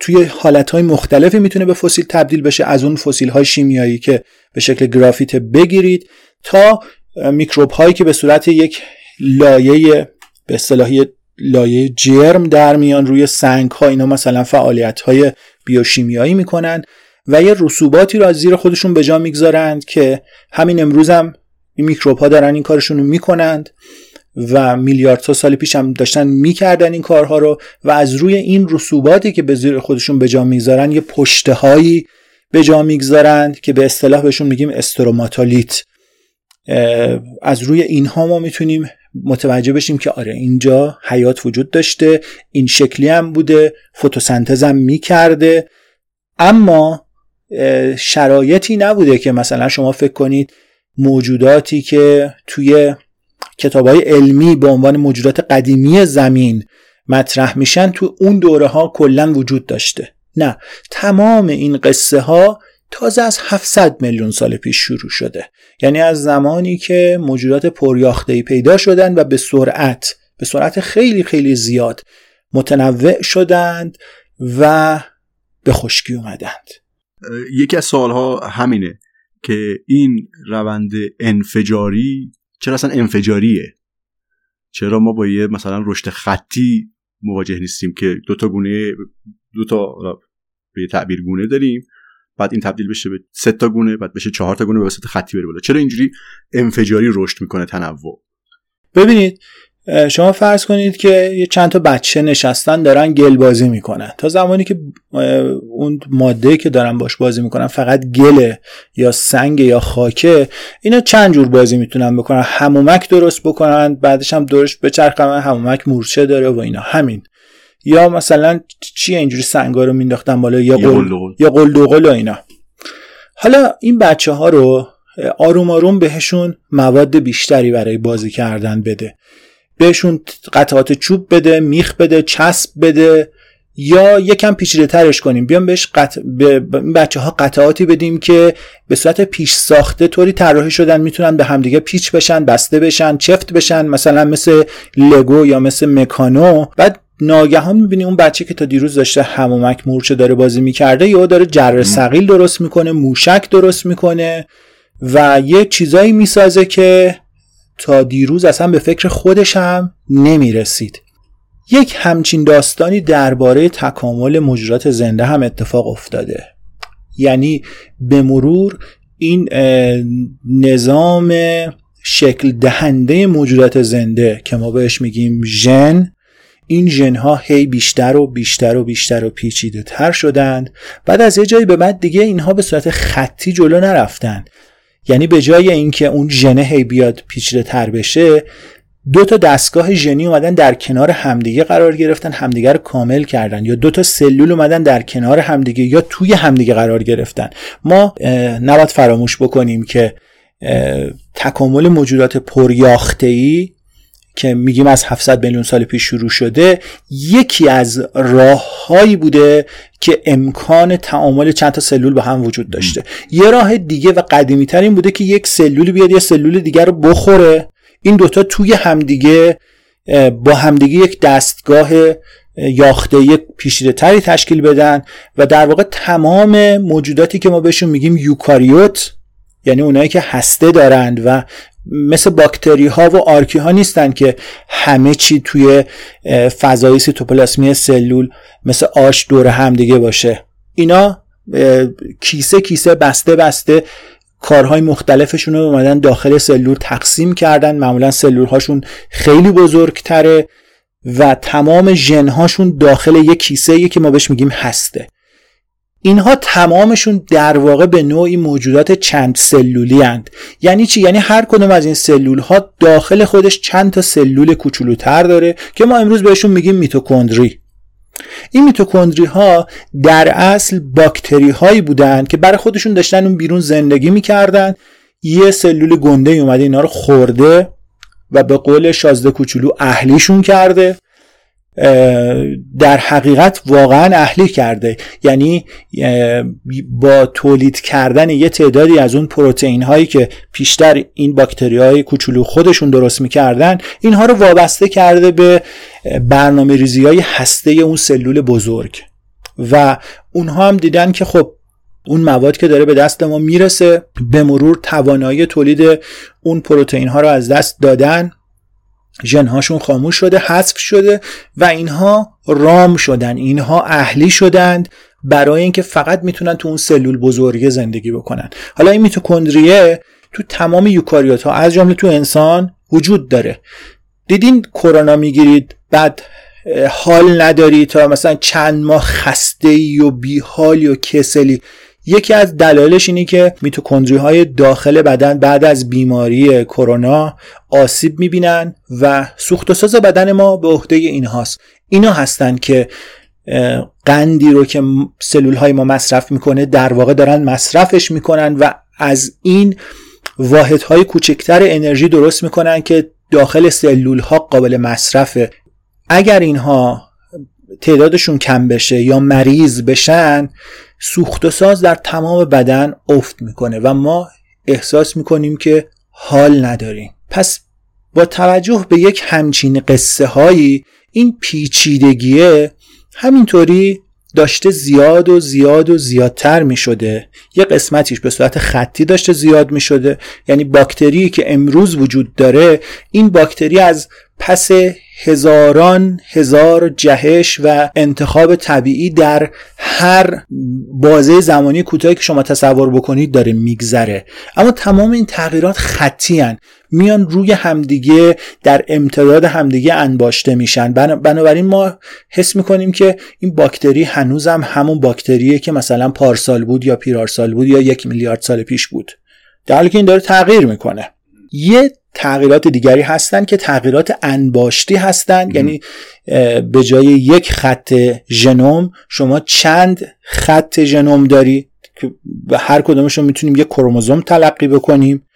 توی حالت های مختلفی می‌تونه به فسیل تبدیل بشه. از اون فسیل های شیمیایی که به شکل گرافیت بگیرید تا میکروب هایی که به صورت یک لایه به اصطلاحی لایه جرم در میان روی سنگ ها اینا مثلا فعالیت های بیوشیمیایی می‌کنن و یه رسوباتی رو از زیر خودشون به جا می‌گذارند که همین امروز هم این میکروب ها دارن این کارشون رو می‌کنند و میلیاردها سال پیش هم داشتن می‌کردن این کارها رو و از روی این رسوباتی که به زیر خودشون به جا می‌گذارن یه پشته هایی به جا می‌گذارند که به اصطلاح بهشون میگیم استروماتالیت از روی اینها ما می‌تونیم متوجه بشیم که آره اینجا حیات وجود داشته این شکلی هم بوده فتوسنتز هم می‌کرده. اما شرایطی نبوده که مثلا شما فکر کنید موجوداتی که توی کتاب های علمی به عنوان موجودات قدیمی زمین مطرح میشن تو اون دوره ها کلا وجود داشته. نه تمام این قصه ها تازه از 700 میلیون سال پیش شروع شده. یعنی از زمانی که موجودات پریاخته پیدا شدند و به سرعت به سرعت خیلی خیلی زیاد متنوع شدند و به خشکی اومدند. یکی از سوالها همینه که این روند انفجاری چرا اصلا انفجاریه؟ چرا ما با یه مثلا رشد خطی مواجه نیستیم که دو تا گونه دو تا به تعبیر گونه داریم بعد این تبدیل بشه به سه تا گونه بعد بشه چهار تا گونه به واسط خطی بره بالا. چرا اینجوری انفجاری رشد می‌کنه تنوع؟ ببینید شما فرض کنید که یه چند تا بچه نشستن دارن گل بازی می‌کنن. تا زمانی که اون ماده که دارن باش بازی می‌کنن فقط گله یا سنگ یا خاکه اینا چند جور بازی می‌تونن بکنن؟ همومک درست بکنن بعدش هم دورش بچرخن همومک مورچه داره و اینا. همین. یا مثلا چی اینجوری سنگا رو مینداختن بالا؟ یا قل یا قلدوقل و اینا. حالا این بچه ها رو آروم آروم بهشون مواد بیشتری برای بازی کردن بده. بهشون قطعات چوب بده میخ بده چسب بده یا یکم پیچیده ترش کنیم. بیام بهش قط... به بچه ها قطعاتی بدیم که به صورت پیش ساخته طوری طراحی شدن می‌تونن به همدیگه پیچ بشن بسته بشن چفت بشن مثلا مثل لگو یا مثل مکانو. بعد ناگهان می‌بینی اون بچه که تا دیروز داشته همومک مورچه داره بازی می‌کرده یا داره جر سقیل درست می‌کنه موشک درست می‌کنه و یه چیزایی می‌سازه که تا دیروز اصلا به فکر خودش هم نمی‌رسید. یک همچین داستانی درباره تکامل موجودات زنده هم اتفاق افتاده. یعنی به مرور این نظام شکل دهنده موجودات زنده که ما بهش میگیم ژن این ژن ها هی بیشتر و بیشتر و بیشتر و پیچیده تر شدند. بعد از یه جایی به بعد دیگه اینها به صورت خطی جلو نرفتن یعنی به جای اینکه اون ژنه هی بیاد پیچیده تر بشه دو تا دستگاه ژنی اومدن در کنار همدیگه قرار گرفتن همدیگه رو کامل کردن. یا دو تا سلول اومدن در کنار همدیگه یا توی همدیگه قرار گرفتن. ما نباید فراموش بکنیم که تکامل موجودات پریاخته‌ای که میگیم از 700 میلیون سال پیش شروع شده یکی از راههایی بوده که امکان تعامل چند تا سلول به هم وجود داشته. یه راه دیگه و قدیمی تر این بوده که یک سلول بیاد یه سلول دیگر رو بخوره. این دوتا توی همدیگه با همدیگه یک دستگاه یاخته یک پیشیده تری تشکیل بدن و در واقع تمام موجوداتی که ما بهشون میگیم یوکاریوت یعنی اونایی که هسته دارند و مثل باکتری ها و آرکی ها نیستن که همه چی توی فضای سیتوپلاسمی سلول مثل آش دور هم دیگه باشه. اینا کیسه کیسه بسته بسته کارهای مختلفشون رو اومدن داخل سلول تقسیم کردن. معمولا سلول هاشون خیلی بزرگتره و تمام ژن هاشون داخل یک کیسه که ما بهش میگیم هسته. اینها تمامشون در واقع به نوعی موجودات چند سلولی هند. یعنی چی؟ یعنی هر کدوم از این سلول ها داخل خودش چند تا سلول کوچولوتر داره که ما امروز بهشون میگیم میتوکندری این میتوکندری ها در اصل باکتری هایی بودند که برای خودشون داشتن اون بیرون زندگی می‌کردن یه سلول گنده اومده اینا رو خورده و به قول شازده کوچولو اهلیشون کرده در حقیقت واقعا اهلی کرده. یعنی با تولید کردن یه تعدادی از اون پروتئین هایی که پیشتر این باکتری های کوچولو خودشون درست می‌کردن اینها رو وابسته کرده به برنامه ریزی های هسته اون سلول بزرگ. و اونها هم دیدن که خب اون مواد که داره به دست ما می‌رسه به مرور توانایی تولید اون پروتئین ها رو از دست دادن. ژنهاشون خاموش شده حذف شده و اینها رام شدن اینها اهلی شدند برای اینکه فقط می‌تونن تو اون سلول بزرگه زندگی بکنن. حالا این میتوکندریه تو تمام یوکاریوت ها از جمله تو انسان وجود داره. دیدین کرونا می‌گیرید بعد حال نداری تا مثلا چند ماه خسته و بیحالی و کسلی. یکی از دلایلش اینه که میتوکندری های داخل بدن بعد از بیماری کرونا آسیب می‌بینن و سوخت و ساز بدن ما به عهده اینهاست. اینا هستن که قندی رو که سلول های ما مصرف می‌کنه در واقع دارن مصرفش می‌کنن و از این واحد های کوچکتر انرژی درست می‌کنن که داخل سلول ها قابل مصرفه. اگر اینها تعدادشون کم بشه یا مریض بشن سوخت و ساز در تمام بدن افت می‌کنه و ما احساس می‌کنیم که حال نداریم. پس با توجه به یک همچین قصه هایی این پیچیدگیه همینطوری داشته زیاد و زیاد و زیادتر می شده یه قسمتیش به صورت خطی داشته زیاد می شده یعنی باکتری که امروز وجود داره این باکتری از پس هزاران هزار جهش و انتخاب طبیعی در هر بازه زمانی کوتاهی که شما تصور بکنید داره میگذره. اما تمام این تغییرات خطی هن. میان روی همدیگه در امتداد همدیگه انباشته میشن. بنابراین ما حس می‌کنیم که این باکتری هنوزم همون باکتریه که مثلا پارسال بود یا پیرارسال بود یا یک میلیارد سال پیش بود. در حالی که این داره تغییر می‌کنه. یه تغییرات دیگری هستند که تغییرات انباشتی هستند یعنی به جای یک خط ژنوم شما چند خط ژنوم داری که به هر کدومشون می‌تونیم یک کروموزوم تلقی بکنیم.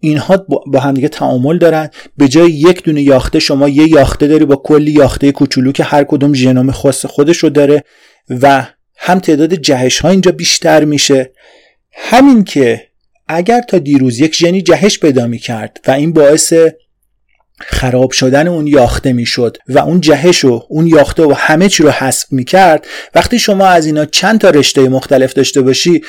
اینها با هم دیگه تعامل دارن. به جای یک دونه یاخته شما یه یاخته داری با کلی یاخته کوچولو که هر کدوم ژنوم خاص خودش رو داره و هم تعداد جهش ها اینجا بیشتر میشه. همین که اگر تا دیروز یک ژنی جهش پیدا می کرد و این باعث خراب شدن اون یاخته می‌شد و اون جهش و اون یاخته و همه چی رو حذف می کرد وقتی شما از اینا چند تا رشته مختلف داشته باشی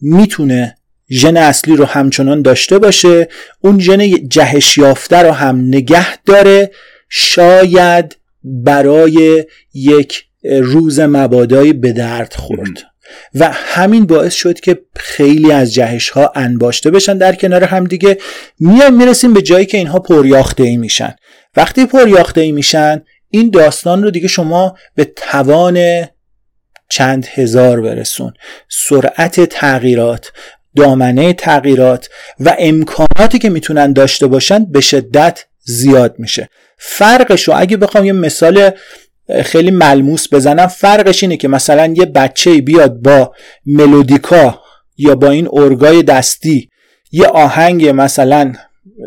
می‌تونه ژن اصلی رو همچنان داشته باشه اون ژن جهش یافته رو هم نگه داره شاید برای یک روز مبادایی به درد خورد. و همین باعث شد که خیلی از جهش ها انباشته بشن در کنار هم دیگه. میایم می‌رسیم به جایی که اینها پریاخته ای میشن. وقتی پریاخته ای میشن این داستان رو دیگه شما به توان چند هزار برسون. سرعت تغییرات دامنه تغییرات و امکاناتی که می‌تونن داشته باشن به شدت زیاد میشه. فرقش رو اگه بخوام یه مثال خیلی ملموس بزنم. فرقش اینه که مثلا یه بچه بیاد با ملودیکا یا با این ارگای دستی یه آهنگ مثلا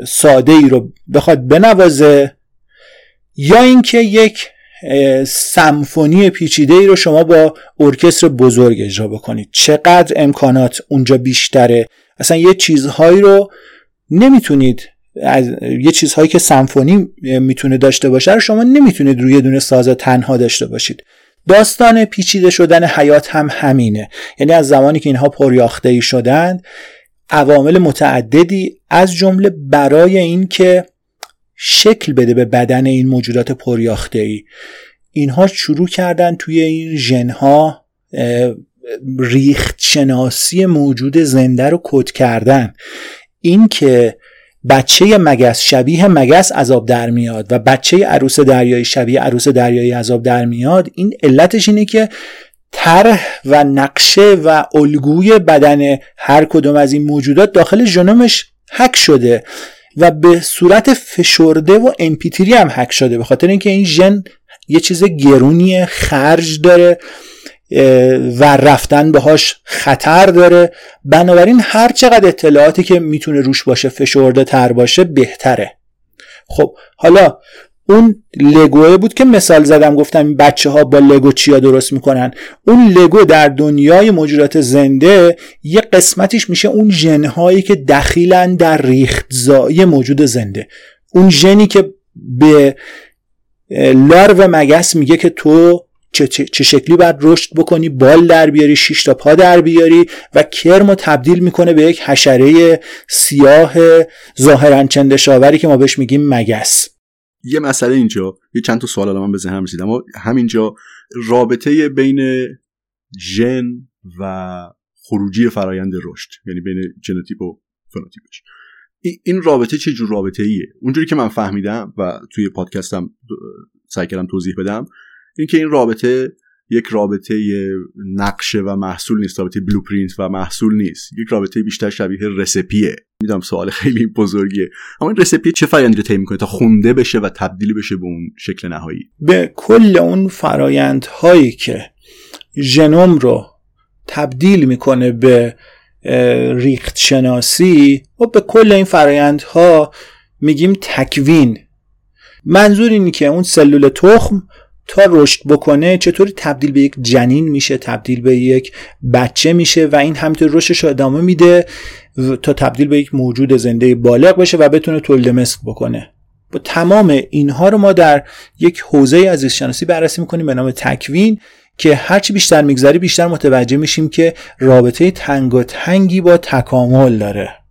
ساده ای رو بخواد بنوازه یا اینکه یک سمفونی پیچیده ای رو شما با ارکستر بزرگ اجرا بکنید. چقدر امکانات اونجا بیشتره. اصلا یه چیزهایی رو نمی‌تونید از یه چیزهایی که سمفونی می‌تونه داشته باشه رو شما نمی‌تونید روی دونه ساز تنها داشته باشید. داستان پیچیده شدن حیات هم همینه. یعنی از زمانی که اینها پریاخته ای شدند عوامل متعددی از جمله برای اینکه شکل بده به بدن این موجودات پریاخته ای اینها شروع کردن توی این ژنها ریخت شناسی موجود زنده رو کد کردن. اینکه بچه مگس شبیه مگس عذاب در میاد و بچه عروس دریایی شبیه عروس دریایی عذاب در میاد این علتش اینه که طرح و نقشه و الگوی بدن هر کدوم از این موجودات داخل ژنومش حک شده و به صورت فشرده و امپیتری هم حک شده به خاطر اینکه این ژن یه چیز گرونی خرج داره. و رفتن بهاش خطر داره. بنابراین هر چقدر اطلاعاتی که می‌تونه روش باشه فشرده تر باشه بهتره. خب حالا اون لگوه بود که مثال زدم گفتم بچه ها با لگو چیا درست می‌کنن؟ اون لگو در دنیای موجودات زنده یه قسمتیش میشه اون ژنهایی که دخیلن در ریختزایی موجود زنده. اون ژنی که به لارو مگس میگه که تو چه, چه شکلی باید رشد بکنی بال در بیاری شش تا پا در بیاری و کرم رو تبدیل می‌کنه به یک حشره سیاه ظاهرا چندشاوری که ما بهش میگیم مگس. یه مسئله اینجا یه چند تا سوال من به ذهنم رسید اما همینجا رابطه بین ژن و خروجی فرایند رشد یعنی بین ژنوتیپ و فنوتیپش. این رابطه چه جور رابطه ایه اونجوری که من فهمیدم و توی پادکستم سعی کردم توضیح بدم اینکه این رابطه یک رابطه نقشه و محصول نیست رابطه blueprint و محصول نیست. یک رابطه بیشتر شبیه recipe ه. می‌دونم سوال خیلی بزرگیه. اما این recipe چه فرآیندی رو طی می‌کنه تا خونده بشه و تبدیل بشه به اون شکل نهایی؟ به کل اون فرایندهایی که ژنوم رو تبدیل می‌کنه به ریخت شناسی و به کل این فرایندها میگیم تکوین. منظور اینه که اون سلول تخم تا رشد بکنه چطوری تبدیل به یک جنین میشه تبدیل به یک بچه میشه و این همینطور رشدش ادامه میده تا تبدیل به یک موجود زنده بالغ بشه و بتونه تولد مثل بکنه. با تمام اینها رو ما در یک حوزه از شناسی بررسی می‌کنیم به نام تکوین که هرچی بیشتر میگذری بیشتر متوجه میشیم که رابطه تنگ و تنگی با تکامل داره.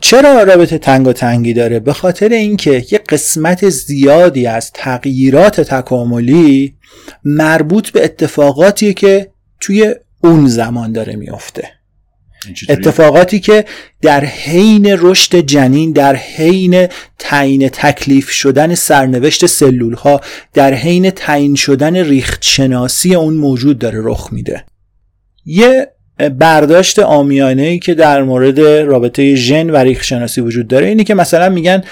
چرا رابطه تنگ و تنگی داره؟ به خاطر اینکه یک قسمت زیادی از تغییرات تکاملی مربوط به اتفاقاتی که توی اون زمان داره میافته اتفاقاتی که در حین رشد جنین در حین تعیین تکلیف شدن سرنوشت سلول ها در حین تعیین شدن ریخت شناسی اون موجود داره رخ میده. یه برداشت آمیانه ای که در مورد رابطه ژن و ریخت شناسی وجود داره. اینه که مثلا میگن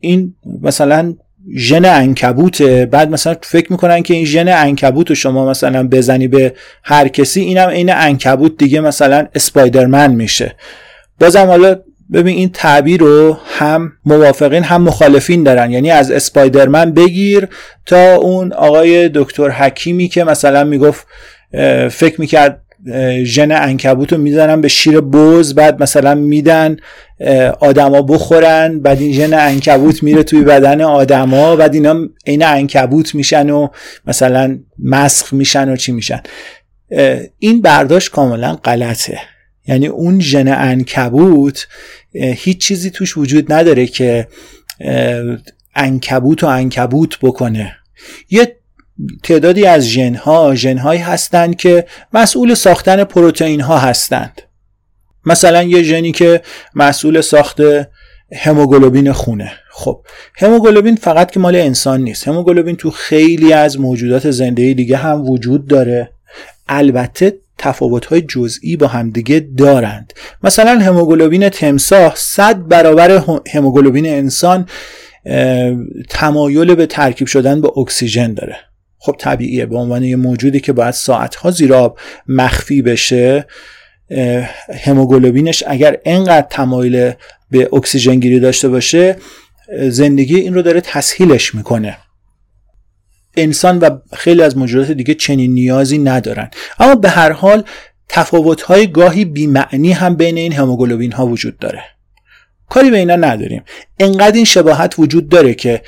این مثلا ژن انکبوته بعد مثلا فکر می‌کنن که این ژن انکبوت رو شما مثلا بزنی به هر کسی اینم عین انکبوت دیگه مثلا اسپایدرمن میشه. بازم حالا ببین این تعبیر رو هم موافقین هم مخالفین دارن. یعنی از اسپایدرمن بگیر تا اون آقای دکتر حکیمی که مثلا می‌گفت فکر می‌کرد ژن انکبوت رو می‌زنن به شیر بز بعد مثلا میدن آدما بخورن بعد این ژن انکبوت میره توی بدن آدما بعد اینا عین انکبوت میشن و مثلا مسخ میشن و چی میشن. این برداشت کاملا غلطه. یعنی اون ژن انکبوت هیچ چیزی توش وجود نداره که انکبوت و انکبوت بکنه. یه تعدادی از ژن ها ژن هایی هستند که مسئول ساختن پروتئین ها هستند. مثلا یه ژنی که مسئول ساخت هموگلوبین خونه. خب هموگلوبین فقط که مال انسان نیست. هموگلوبین تو خیلی از موجودات زنده دیگه هم وجود داره. البته تفاوت های جزئی با همدیگه دارند. مثلا هموگلوبین تمساح 100 برابر هموگلوبین انسان تمایل به ترکیب شدن به اکسیژن داره. خب طبیعیه به عنوان یه موجودی که باید ساعتها زیر آب مخفی بشه هموگلوبینش اگر انقدر تمایل به اکسیژن گیری داشته باشه زندگی این رو داره تسهیلش می‌کنه. انسان و خیلی از موجودات دیگه چنین نیازی ندارن. اما به هر حال تفاوت‌های گاهی بیمعنی هم بین این هموگلوبین ها وجود داره. کاری به اینا نداریم. انقدر این شباهت وجود داره که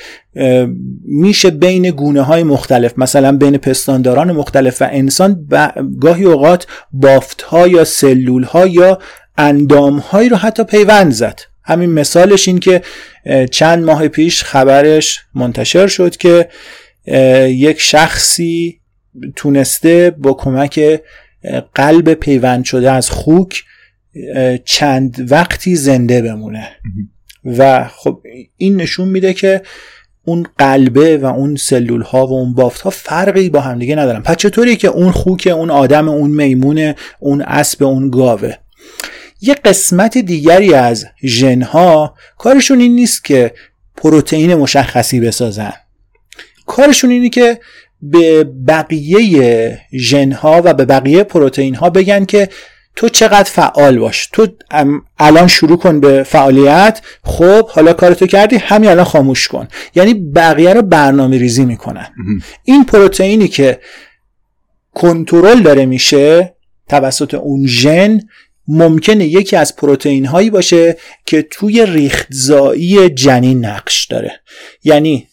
میشه بین گونه های مختلف مثلا بین پستانداران مختلف و انسان گاهی اوقات بافت ها یا سلول ها یا اندام هایی رو حتی پیوند زد. همین مثالش این که چند ماه پیش خبرش منتشر شد که یک شخصی تونسته با کمک قلب پیوند شده از خوک چند وقتی زنده بمونه. و خب این نشون میده که اون قلبه و اون سلول ها و اون بافت ها فرقی با هم دیگه ندارن. پس چطوری که اون خوک اون آدم اون میمون اون اسب اون گاوه؟ یه قسمت دیگری از ژن ها کارشون این نیست که پروتئین مشخصی بسازن. کارشون اینه که به بقیه ژن ها و به بقیه پروتئین ها بگن که تو چقدر فعال باش. تو الان شروع کن به فعالیت. خب حالا کارتو کردی همین الان خاموش کن. یعنی بقیه رو برنامه ریزی می‌کنن این پروتئینی که کنترل داره میشه توسط اون ژن ممکنه یکی از پروتئین هایی باشه که توی ریختزایی جنین نقش داره. یعنی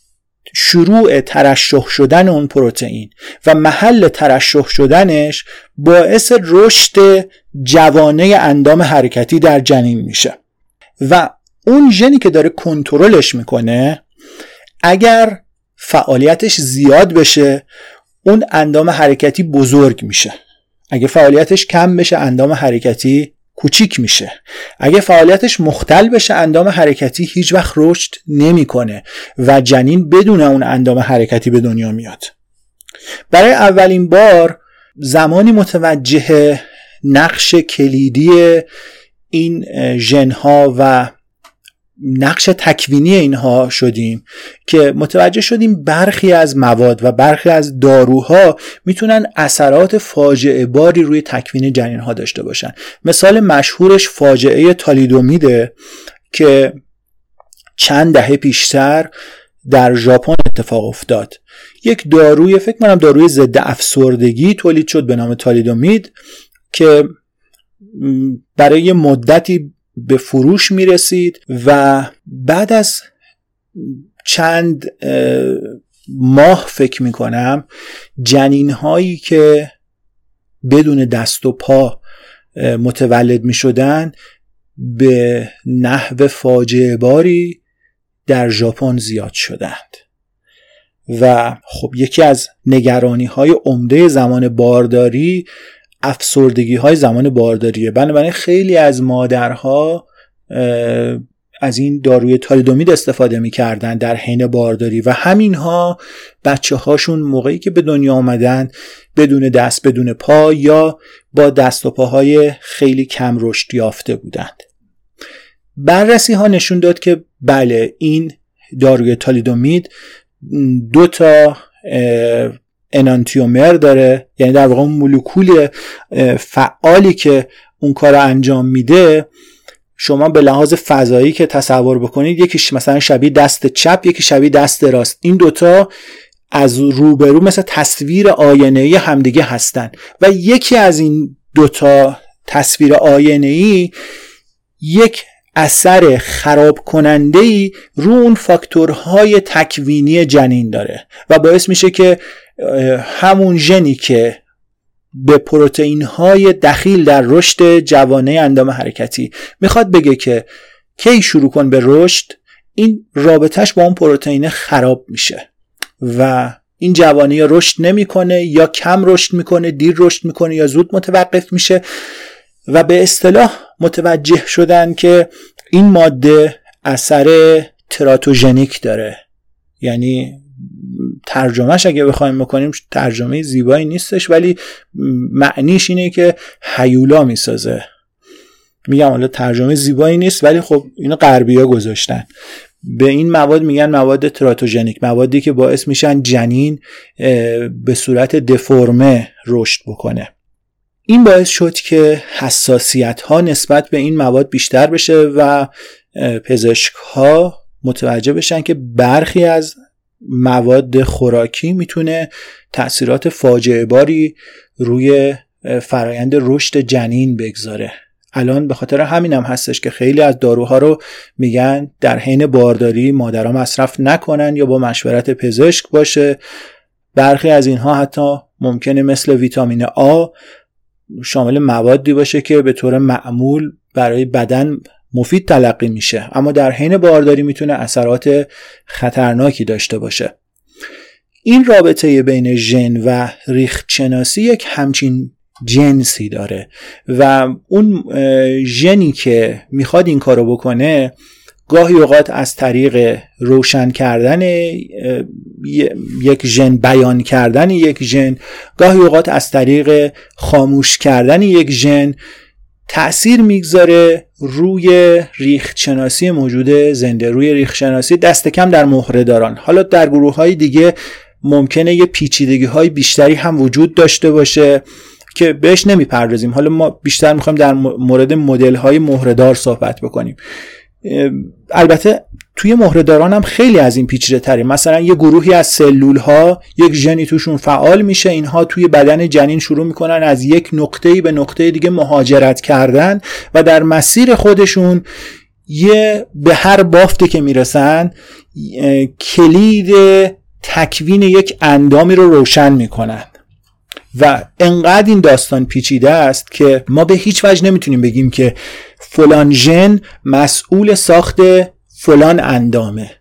شروع ترشح شدن اون پروتئین و محل ترشح شدنش باعث رشد جوانه اندام حرکتی در جنین میشه. و اون ژنی که داره کنترلش می‌کنه اگر فعالیتش زیاد بشه اون اندام حرکتی بزرگ میشه. اگه فعالیتش کم بشه اندام حرکتی کوچیک میشه. اگه فعالیتش مختل بشه اندام حرکتی هیچ وقت رشد نمی‌کنه و جنین بدون اون اندام حرکتی به دنیا میاد. برای اولین بار زمانی متوجه نقش کلیدی این ژنها و نقش تکوینی اینها شدیم که متوجه شدیم برخی از مواد و برخی از داروها می‌تونن اثرات فاجعه باری روی تکوین جنین ها داشته باشن. مثال مشهورش فاجعه تالیدومیده که چند دهه پیشتر در ژاپن اتفاق افتاد. یک داروی فکر کنم داروی ضد افسردگی تولید شد به نام تالیدومید که برای مدتی به فروش می رسید و بعد از چند ماه فکر می کنم جنین هایی که بدون دست و پا متولد می شدن به نحو فاجعه باری در ژاپن زیاد شدند. و خب یکی از نگرانی های عمده زمان بارداری افسردگی های زمان بارداریه. بنابراین خیلی از مادرها از این داروی تالیدومید استفاده می‌کردن در حین بارداری و همینها بچه هاشون موقعی که به دنیا آمدن بدون دست بدون پا یا با دست و پاهای خیلی کم رشد یافته بودند. بررسی ها نشون داد که بله این داروی تالیدومید دو تا انانتیومر داره یعنی در واقع مولکول فعالی که اون کار انجام میده شما به لحاظ فضایی که تصور بکنید یکیش مثلا شبیه دست چپ یکی شبیه دست راست. این دوتا از روبرو مثل تصویر آینه همدیگه هستن. و یکی از این دوتا تصویر آینه ای یک اثر خراب کننده ای رو اون فاکتورهای تکوینی جنین داره. و باعث میشه که همون ژنی که به پروتئین های دخیل در رشد جوانه اندام حرکتی می‌خواد بگه که کی شروع کن به رشد این رابطهش با اون پروتئین خراب میشه و این جوانه یا رشد نمی‌کنه یا کم رشد می‌کنه دیر رشد می‌کنه یا زود متوقف میشه و به اصطلاح متوجه شدن که این ماده اثر تراتوژنیک داره. یعنی ترجمهش اگه بخوایم بکنیم ترجمه زیبایی نیستش ولی معنیش اینه که حیولا می‌سازه. میگم حالا ترجمه زیبایی نیست ولی خب اینو غربی ها گذاشتن. به این مواد میگن مواد تراتوژنیک موادی که باعث میشن جنین به صورت دفرمه رشد بکنه. این باعث شد که حساسیت ها نسبت به این مواد بیشتر بشه و پزشک ها متوجه بشن که برخی از مواد خوراکی می‌تونه تاثیرات فاجعه باری روی فرایند رشد جنین بگذاره. الان به خاطر همین هم هستش که خیلی از داروها رو میگن در حین بارداری مادرها مصرف نکنن یا با مشورت پزشک باشه. برخی از اینها حتی ممکنه مثل ویتامین آ شامل موادی باشه که به طور معمول برای بدن مفید تلقی میشه اما در حین بارداری می‌تونه اثرات خطرناکی داشته باشه. این رابطه بین ژن و ریختشناسی یک همچین جنسی داره و اون ژنی که می‌خواد این کارو بکنه گاهی اوقات از طریق روشن کردن یک ژن بیان کردن یک ژن گاهی اوقات از طریق خاموش کردن یک ژن تأثیر می‌گذاره روی ریخت شناسی موجود زنده روی ریخت شناسی دست کم در مهره داران حالا در گروه های دیگه ممکنه یه پیچیدگی های بیشتری هم وجود داشته باشه که بهش نمی‌پردازیم. حالا ما بیشتر می‌خوایم در مورد مدل های مهرهدار صحبت بکنیم. البته توی مهرهداران هم خیلی از این پیچیده تره مثلا یه گروهی از سلول ها یک ژنی توشون فعال میشه. اینها توی بدن جنین شروع می‌کنن از یک نقطه‌ای به نقطه دیگه مهاجرت کردن و در مسیر خودشون یه به هر بافتی که می‌رسن کلید تکوین یک اندامی رو روشن می‌کنن. و انقدر این داستان پیچیده است که ما به هیچ وجه نمی‌تونیم بگیم که فلان ژن مسئول ساخت فلان اندامه.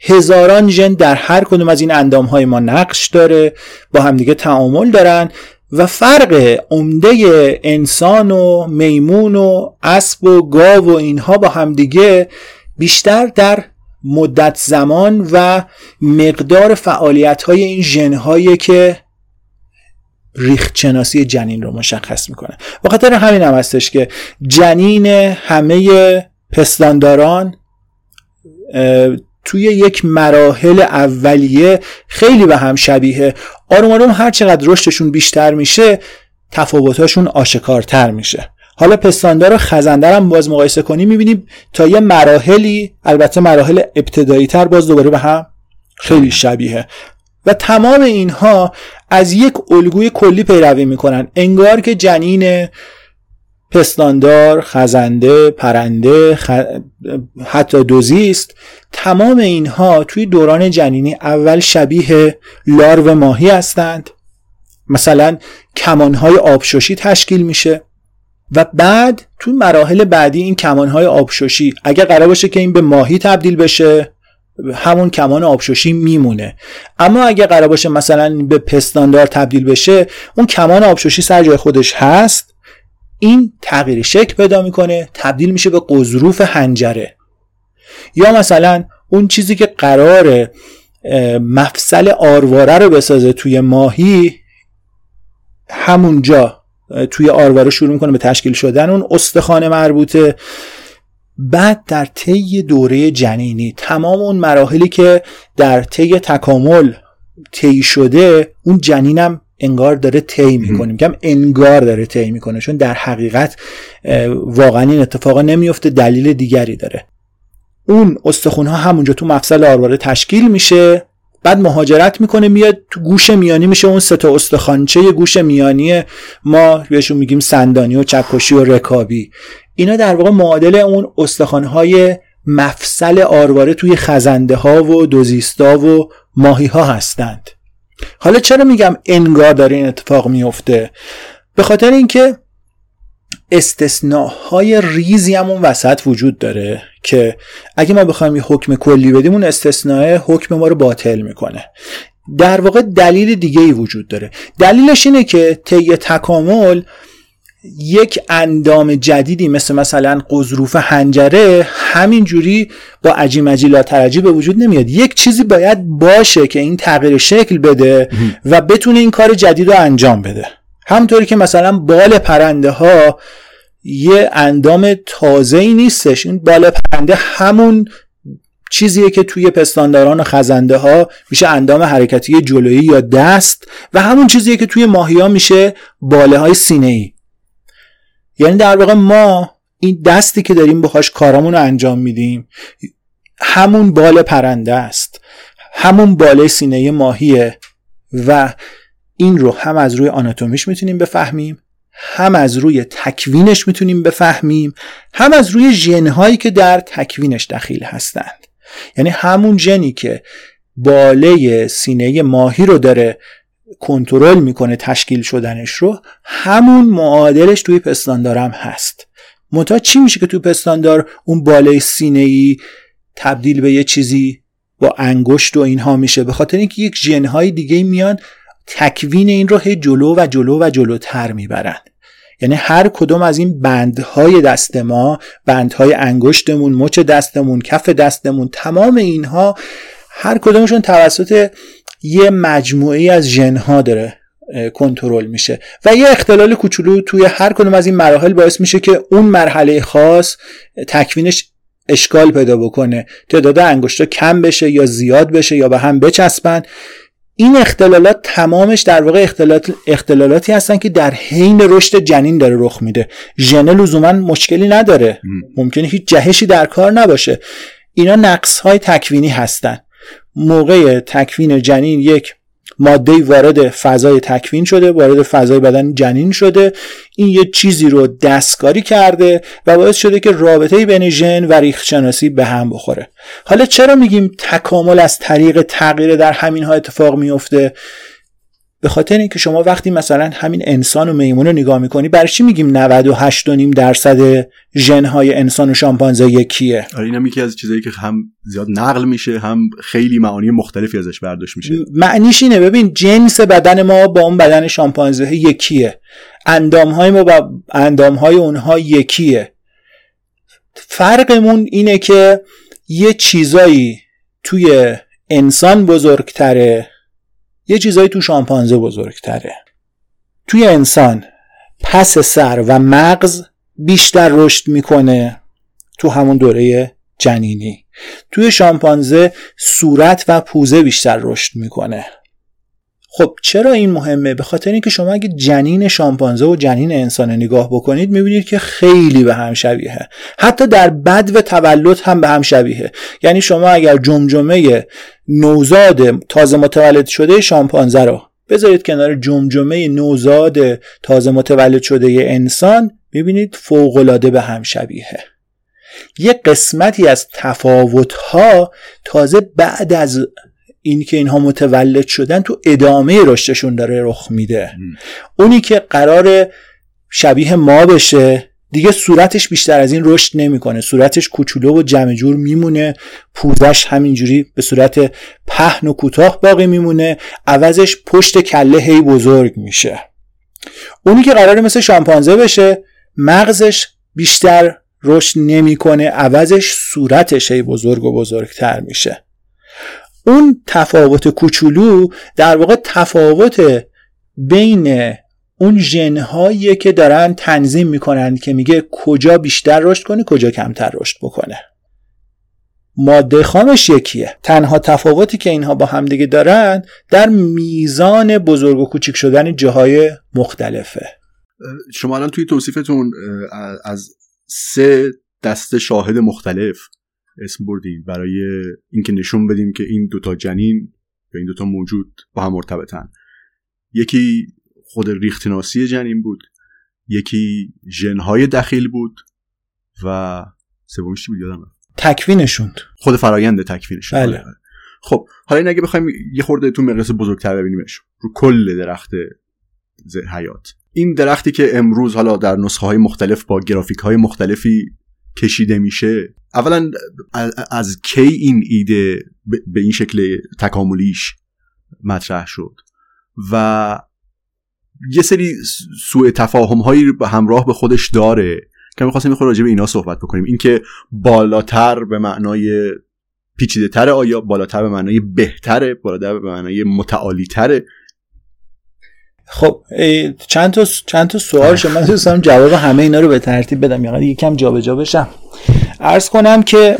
هزاران ژن در هر کدوم از این اندام های ما نقش داره با همدیگه تعامل دارن و فرق عمده انسان و میمون و اسب و گاو و اینها با همدیگه بیشتر در مدت زمان و مقدار فعالیت های این ژن که ریختشناسی جنین رو مشخص می‌کنه. و خاطر همین هم هستش که جنین همه پستانداران توی یک مراحل اولیه خیلی به هم شبیه. آروم آروم هر چقدر رشدشون بیشتر میشه تفاوتاشون آشکارتر میشه. حالا پستاندار و خزنده هم باز مقایسه کنیم می‌بینیم تا یه مراحلی البته مراحل ابتدایی تر باز دوباره به هم خیلی شبیه. و تمام اینها از یک الگوی کلی پیروی می‌کنن. انگار که جنین پستاندار، خزنده، پرنده، حتی دوزیست تمام اینها توی دوران جنینی اول شبیه لارو ماهی هستند. مثلا کمانهای آبشوشی تشکیل میشه و بعد توی مراحل بعدی این کمانهای آبشوشی اگر قرار باشه که این به ماهی تبدیل بشه همون کمان آبشوشی میمونه. اما اگه قرار باشه مثلا به پستاندار تبدیل بشه اون کمان آبشوشی سر جای خودش هست این تغییر شکل پیدا می‌کنه تبدیل میشه به قضروف هنجره یا مثلا اون چیزی که قرار مفصل آرواره رو بسازه توی ماهی همونجا توی آرواره شروع می‌کنه به تشکیل شدن اون استخوان مربوطه. بعد در طی دوره جنینی تمام اون مراحلی که در طی تکامل طی شده اون جنینم انگار داره طی می‌کنه. میگم انگار داره طی می‌کنه چون در حقیقت واقعا این اتفاقا نمیفته دلیل دیگری داره. اون استخون ها همونجا تو مفصل آرواره تشکیل میشه. بعد مهاجرت می‌کنه میاد تو گوش میانی میشه اون سه تا استخوانچه گوش میانی ما بهشون میگیم سندانی و چکشی و رکابی. اینا در واقع معادل اون استخوانهای مفصل آرواره توی خزنده ها و دوزیستا و ماهی ها هستند. حالا چرا میگم انگار داره این اتفاق میفته به خاطر اینکه استثناهای ریزی هم اون وسط وجود داره که اگه ما بخوایم یه حکم کلی بدیم اون استثناء حکم ما رو باطل می‌کنه. در واقع دلیل دیگه ای وجود داره. دلیلش اینه که طی تکامل یک اندام جدیدی مثل مثلا قضروف هنجره همینجوری با عجیم لا ترجی به وجود نمیاد. یک چیزی باید باشه که این تغییر شکل بده و بتونه این کار جدید رو انجام بده. همطوری که مثلا بال پرنده ها یه اندام تازه ای نیستش. این بال پرنده همون چیزیه که توی پستانداران و خزنده ها میشه اندام حرکتی جلویی یا دست و همون چیزیه که توی ماهی ها میشه باله های سینه ای یعنی در واقع ما این دستی که داریم بخواش کارامون رو انجام میدیم همون بال پرنده است. همون باله سینه ماهیه و این رو هم از روی آناتومیش می‌تونیم بفهمیم هم از روی تکوینش می‌تونیم بفهمیم هم از روی ژنهایی که در تکوینش دخیل هستند. یعنی همون ژنی که باله سینه ماهی رو داره کنترل می‌کنه تشکیل شدنش رو همون معادلش توی پستاندارم هست. منتها چی میشه که توی پستاندار اون بالای سینه ای تبدیل به یه چیزی با انگشت و اینها میشه؟ به خاطر اینکه یک ژنهای دیگه میان تکوین این رو هی جلو و جلو و جلوتر می‌برن. یعنی هر کدوم از این بندهای دست ما بندهای انگشتمون مچ دستمون کف دستمون تمام اینها هر کدومشون توسط یه مجموعه از ژنها داره کنترل میشه. و یه اختلال کوچولو توی هر کدوم از این مراحل باعث میشه که اون مرحله خاص تکوینش اشکال پیدا بکنه. تعداد انگشتا کم بشه یا زیاد بشه یا به هم بچسبن. این اختلالات تمامش در واقع اختلالات اختلالاتی هستن که در حین رشد جنین داره رخ میده. ژن لزوما مشکلی نداره. ممکنه هیچ جهشی در کار نباشه. اینا نقص های تکوینی هستن. موقع تکوین جنین یک ماده وارد فضای تکوین شده وارد فضای بدن جنین شده. این یه چیزی رو دستکاری کرده و باعث شده که رابطه بین ژن و ریخ شناسی به هم بخوره. حالا چرا میگیم تکامل از طریق تغییر در همین ها اتفاق میفته به خاطر اینکه شما وقتی مثلا همین انسان و میمون رو نگاه می‌کنی برای چی میگیم 98.5 درصد ژن های انسان و شامپانزه یکیه؟ آره اینم یکی از چیزایی که هم زیاد نقل میشه هم خیلی معانی مختلفی ازش برداشت میشه. معنیش اینه. ببین جنس بدن ما با اون بدن شامپانزه یکیه. اندام های ما با اندام های اونها یکیه. فرقمون اینه که یه چیزایی توی انسان بزرگتره یه چیزایی تو شامپانزه بزرگتره. توی انسان پس سر و مغز بیشتر رشد می‌کنه تو همون دوره جنینی. توی شامپانزه صورت و پوزه بیشتر رشد می‌کنه. خب چرا این مهمه؟ به خاطر اینکه شما اگه جنین شامپانزه و جنین انسان نگاه بکنید می‌بینید که خیلی به هم شبیه حتی در بد و تولد هم به هم شبیه یعنی شما اگر جمجمه نوزاد تازه متولد شده شامپانزه رو بذارید کنار جمجمه نوزاد تازه متولد شده انسان می‌بینید فوقالعاده به هم شبیه یه قسمتی از تفاوتها تازه بعد از اینکه اینها متولد شدن تو ادامه رشدشون داره رخ میده. اونی که قرار شبیه ما بشه دیگه صورتش بیشتر از این رشد نمی‌کنه. صورتش کوچولو و جمع جور میمونه. پوزش همینجوری به صورت پهن و کوتاه باقی میمونه. عوضش پشت کله هی بزرگ میشه. اونی که قراره مثل شامپانزه بشه مغزش بیشتر رشد نمی‌کنه. عوضش صورتش هی بزرگ و بزرگتر میشه. اون تفاوت کوچولو در واقع تفاوت بین اون ژنهایی که دارن تنظیم می‌کنن که میگه کجا بیشتر رشد کنه کجا کمتر رشد بکنه. ماده خامش یکیه. تنها تفاوتی که اینها با همدیگه دارن در میزان بزرگ و کوچیک شدن جاهای مختلفه. شما الان توی توصیفتون از سه دسته شاهد مختلف اسم بردیم برای اینکه نشون بدیم که این دوتا جنین یا این دوتا موجود با هم مرتبطن. یکی خود ریختناسی جنین بود یکی ژنهای دخیل بود و سومیش چی بود؟ یادم تکوینشون. خود فرایند تکوینشون. بله. خب حالا این اگه بخوایم یه خورده تو مقیاس بزرگتر ببینیمش رو کل درخت حیات. این درختی که امروز حالا در نسخه های مختلف با گرافیک های مختلفی کشیده میشه. اولا از کی این ایده به این شکل تکاملیش مطرح شد؟ و یه سری سوء تفاهم هایی همراه به خودش داره که می‌خواستیم می‌خواد راجع به اینا صحبت بکنیم. اینکه بالاتر به معنای پیچیده تره آیا بالاتر به معنای بهتره بالاتر به معنای متعالی تره خب چند تا چند تا سوال شما دوستم جواب همه اینا رو به ترتیب بدم. یعنی یکم جابجا بشم. عرض کنم که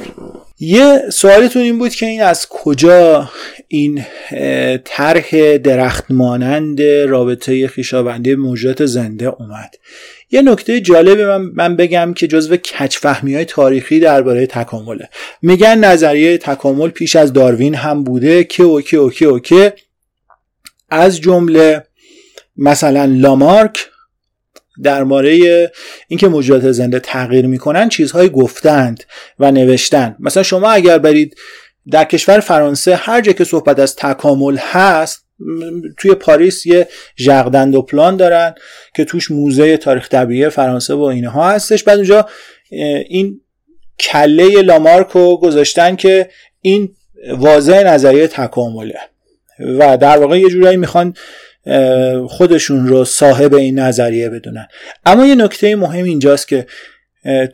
یه سوالتون این بود که این از کجا این طرح درخت مانند رابطه خیشاوندی موجودات زنده اومد. یه نکته جالب من, من بگم که جزو کچفهمی های تاریخی درباره تکامله. میگن نظریه تکامل پیش از داروین هم بوده. که okay okay okay. از جمله مثلا لامارک در مورد اینکه موجودات زنده تغییر می‌کنن چیزهایی گفتند و نوشتن مثلا شما اگر برید در کشور فرانسه هر جا که صحبت از تکامل هست توی پاریس یه Jardin des Plantes دارن که توش موزه تاریخ طبیعی فرانسه و اینها هستش. بعد اونجا این کله لامارک رو گذاشتن که این واضح نظریه تکامله. و در واقع یه جورایی می‌خوان خودشون رو صاحب این نظریه بدونن. اما یه نکته مهم اینجاست که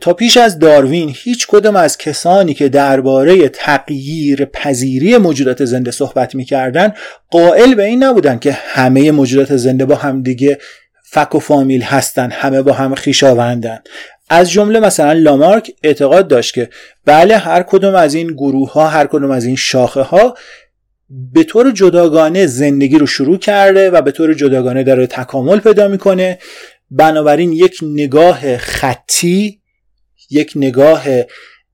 تا پیش از داروین هیچ کدوم از کسانی که درباره تغییر پذیری موجودات زنده صحبت می‌کردن قائل به این نبودن که همه موجودات زنده با هم دیگه فک و فامیل هستن همه با هم خیشاوندن. از جمله مثلا لامارک اعتقاد داشت که بله هر کدوم از این گروه ها هر کدوم از این شاخه ها به طور جداگانه زندگی رو شروع کرده و به طور جداگانه داره تکامل پیدا می‌کنه. بنابراین یک نگاه خطی یک نگاه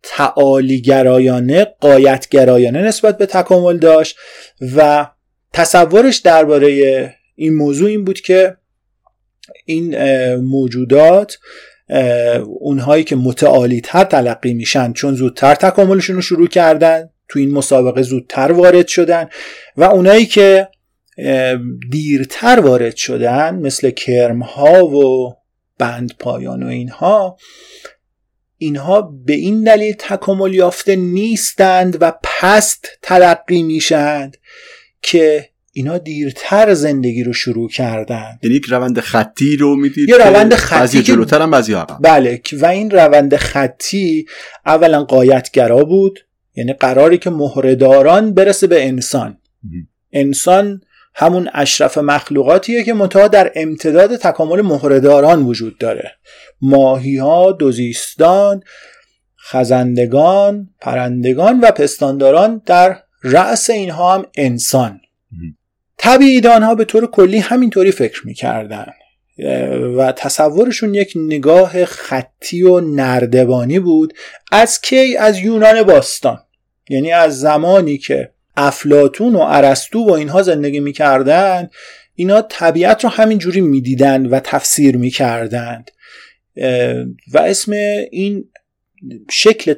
تعالی گرایانه قایت گرایانه نسبت به تکامل داشت و تصورش درباره این موضوع این بود که این موجودات اونهایی که متعالی تر تلقی میشن چون زودتر تکاملشون رو شروع کردن تو این مسابقه زودتر وارد شدن و اونایی که دیرتر وارد شدن مثل کرم ها و بند پایان و اینها اینها به این دلیل تکامل یافته نیستند و پست تلقی میشند که اینا دیرتر زندگی رو شروع کردن. یعنی یک روند خطی رو می‌دید یه روند خطی بعضی جلوتر هم بعضی عقب بله و این روند خطی اولا قایتگرا بود یعنی قراری که مهرهداران برسه به انسان. انسان همون اشرف مخلوقاتیه که منتها در امتداد تکامل مهرهداران وجود داره. ماهی ها دوزیستان خزندگان پرندگان و پستانداران در رأس اینها هم انسان. طبیعیدان ها به طور کلی همینطوری فکر می‌کردن. و تصورشون یک نگاه خطی و نردبانی بود از کی؟ از یونان باستان. یعنی از زمانی که افلاتون و ارسطو و اینها زندگی می‌کردن اینا طبیعت رو همینجوری می‌دیدند و تفسیر می‌کردند. و اسم این شکل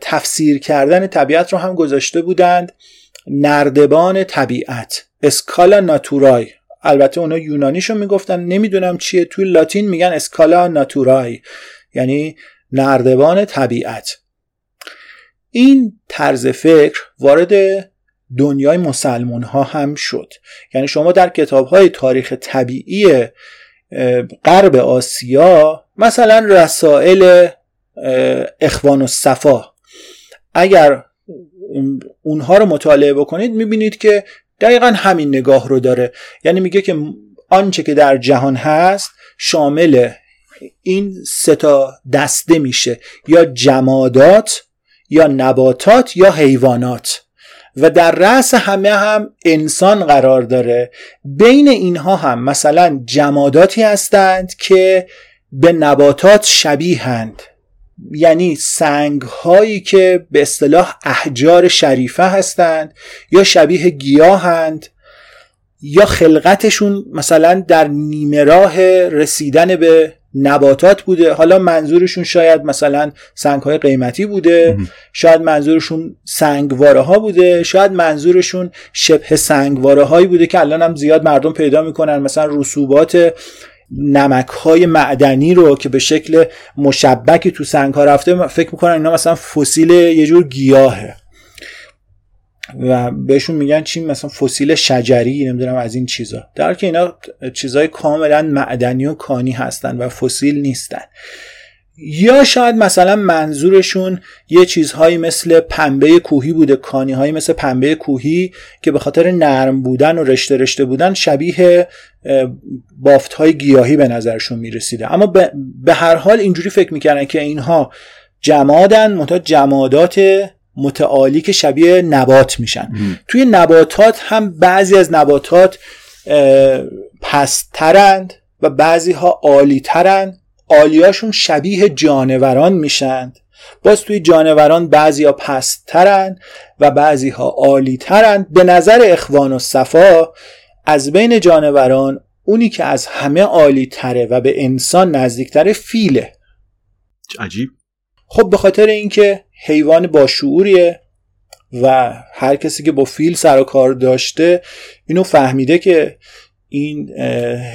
تفسیر کردن طبیعت رو هم گذاشته بودند نردبان طبیعت اسکالا ناتورای. البته اونا یونانیشو می‌گفتن نمی‌دونم چیه توی لاتین میگن اسکالا ناتورای یعنی نردبان طبیعت. این طرز فکر وارد دنیای مسلمون ها هم شد. یعنی شما در کتاب های تاریخ طبیعی غرب آسیا مثلا رسائل اخوان و صفا اگر اونها رو مطالعه بکنید می‌بینید که دقیقا همین نگاه رو داره. یعنی میگه که آنچه که در جهان هست شامل این ستا دسته میشه. یا جمادات یا نباتات یا حیوانات. و در رأس همه هم انسان قرار داره. بین اینها هم مثلا جماداتی هستند که به نباتات شبیهند. یعنی سنگ هایی که به اصطلاح احجار شریفه هستند یا شبیه گیاهند یا خلقتشون مثلا در نیمه راه رسیدن به نباتات بوده. حالا منظورشون شاید مثلا سنگ های قیمتی بوده شاید منظورشون سنگواره ها بوده شاید منظورشون شبه سنگواره هایی بوده که الان هم زیاد مردم پیدا می‌کنن مثلا رسوبات نمک های معدنی رو که به شکل مشبکی تو سنگ ها رفته فکر می‌کنن اینا مثلا فسیل یه جور گیاهه. و بهشون میگن چی؟ مثلا فسیل شجری نمی‌دونم از این چیزا. در که اینا چیزای کاملا معدنی و کانی هستن و فسیل نیستن. یا شاید مثلا منظورشون یه چیزهایی مثل پنبه کوهی بوده کانی هایی مثل پنبه کوهی که به خاطر نرم بودن و رشته رشته بودن شبیه بافت های گیاهی به نظرشون می‌رسیده. اما به هر حال اینجوری فکر می‌کردن که اینها جمادن منتها جمادات متعالی که شبیه نبات میشن. توی نباتات هم بعضی از نباتات پسترند و بعضی ها عالی ترند عالیاشون شبیه جانوران میشند باز توی جانوران بعضی ها پسترند و بعضی ها عالی به نظر اخوان و صفا از بین جانوران اونی که از همه عالی تره و به انسان نزدیکتره فیله. عجیب. خب به خاطر اینکه حیوان با شعوریه و هر کسی که با فیل سر و کار داشته اینو فهمیده که این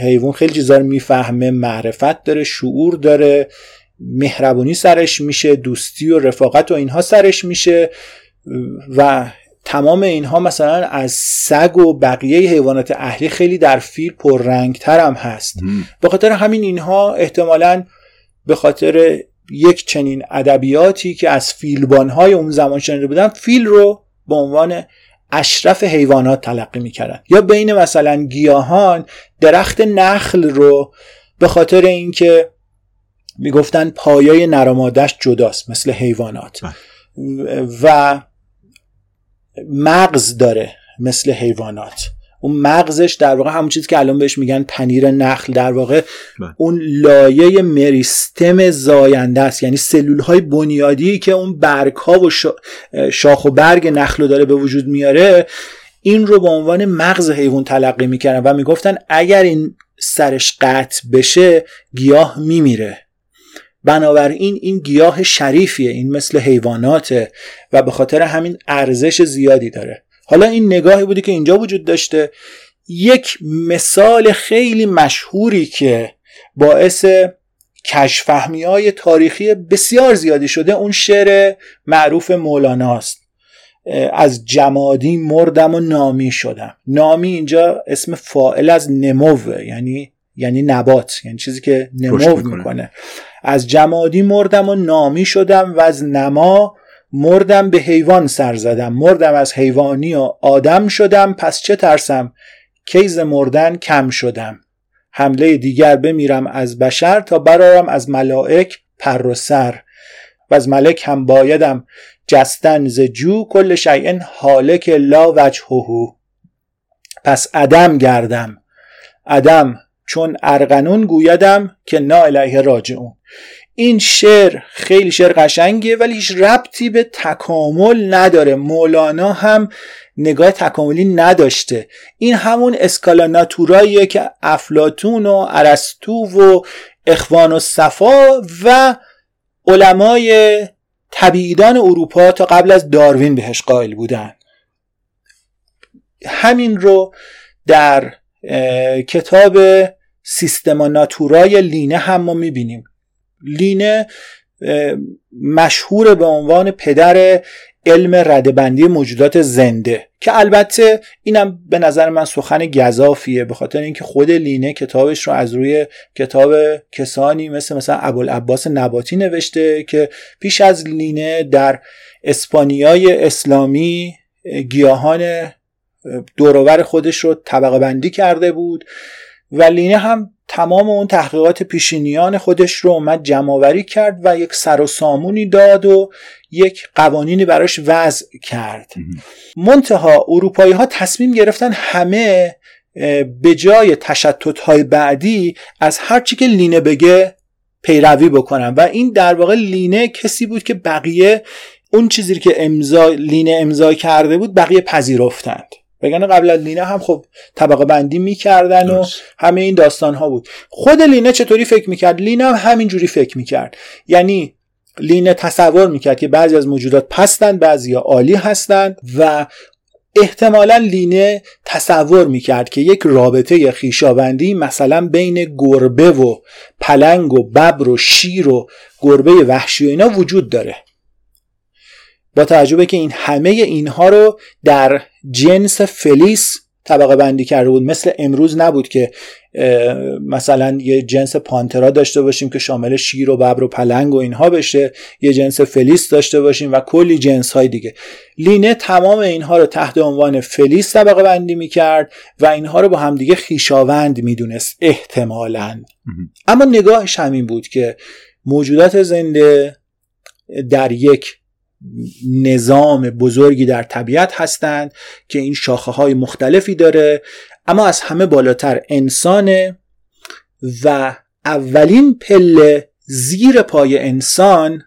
حیوان خیلی چیزا رو می‌فهمه معرفت داره شعور داره مهربونی سرش میشه دوستی و رفاقت و اینها سرش میشه و تمام اینها مثلا از سگ و بقیه حیوانات اهلی خیلی در فیل پررنگتر هم هست. به خاطر همین اینها احتمالا به خاطر یک چنین ادبیاتی که از فیلبانهای اون زمان شنیده بودن فیل رو به عنوان اشرف حیوانات تلقی می‌کردن. یا بین مثلا گیاهان درخت نخل رو به خاطر اینکه می‌گفتن پایای نرامادش جداست مثل حیوانات. و مغز داره مثل حیوانات. اون مغزش در واقع همون چیزی که الان بهش میگن پنیر نخل در واقع بله. اون لایه مریستم زاینده است. یعنی سلول های بنیادی که اون برگ ها و شاخ و برگ نخل رو داره به وجود میاره این رو به عنوان مغز حیوان تلقی می‌کردن و می‌گفتن اگر این سرش قطع بشه گیاه میمیره. بنابراین این گیاه شریفیه این مثل حیواناته و به خاطر همین ارزش زیادی داره. حالا این نگاهی بودی که اینجا وجود داشته. یک مثال خیلی مشهوری که باعث کشفهمی های تاریخی بسیار زیادی شده اون شعر معروف مولاناست از جمادی مردم و نامی شدم. نامی اینجا اسم فائل از نموه یعنی یعنی نبات یعنی چیزی که نمو می‌کنه. از جمادی مردم و نامی شدم و از نما مردم به حیوان سر زدم. مردم از حیوانی و آدم شدم. پس چه ترسم؟ کیز مردن کم شدم. حمله دیگر بمیرم از بشر تا برارم از ملائک پر و سر. و از ملک هم بایدم جستن ز جو. کل شیء حالک لا وجهه. پس عدم گردم. عدم چون ارغنون گویدم که نا الیه راجعون. این شعر خیلی شعر قشنگیه ولی هیچ ربطی به تکامل نداره. مولانا هم نگاه تکاملی نداشته. این همون اسکالا ناتوراییه که افلاتون و ارسطو و اخوان و صفا و علمای طبیعیدان اروپا تا قبل از داروین بهش قائل بودن. همین رو در کتاب سیستما ناتورای لینه هم ما می‌بینیم. لینه مشهور به عنوان پدر علم ردبندی موجودات زنده که البته اینم به نظر من سخن گذافیه به خاطر اینکه خود لینه کتابش رو از روی کتاب کسانی مثل مثلا ابوالعباس نباتی نوشته که پیش از لینه در اسپانیای اسلامی گیاهان دورور خودش رو طبقه بندی کرده بود. و لینه هم تمام اون تحقیقات پیشینیان خودش رو اومد جمعآوری کرد و یک سر و سامونی داد و یک قوانینی براش وضع کرد. منتها اروپایی ها تصمیم گرفتن همه به جای تشتت های بعدی از هر چی که لینه بگه پیروی بکنن. و این در واقع لینه کسی بود که بقیه اون چیزی که امضا لینه امضا کرده بود بقیه پذیرفتند. بگن قبل از لینه هم خب طبقه بندی می‌کردن و همه این داستان ها بود. خود لینه چطوری فکر می‌کرد؟ لینه هم همینجوری فکر می‌کرد. یعنی لینه تصور می‌کرد که بعضی از موجودات پستن بعضی عالی هستند و احتمالا لینه تصور می‌کرد که یک رابطه خیشاوندی مثلا بین گربه و پلنگ و ببر و شیر و گربه وحشی و اینا وجود داره. با توجه که این همه اینها رو در جنس فلیس طبقه بندی کرده بود. مثل امروز نبود که مثلا یه جنس پانترا داشته باشیم که شامل شیر و ببر و پلنگ و اینها بشه یه جنس فلیس داشته باشیم و کلی جنس های دیگه. لینه تمام اینها رو تحت عنوان فلیس طبقه بندی می‌کرد و اینها رو با همدیگه خیشاوند می‌دونست احتمالا. اما نگاهش همین بود که موجودات زنده در یک نظام بزرگی در طبیعت هستند که این شاخه های مختلفی داره. اما از همه بالاتر انسانه و اولین پله زیر پای انسان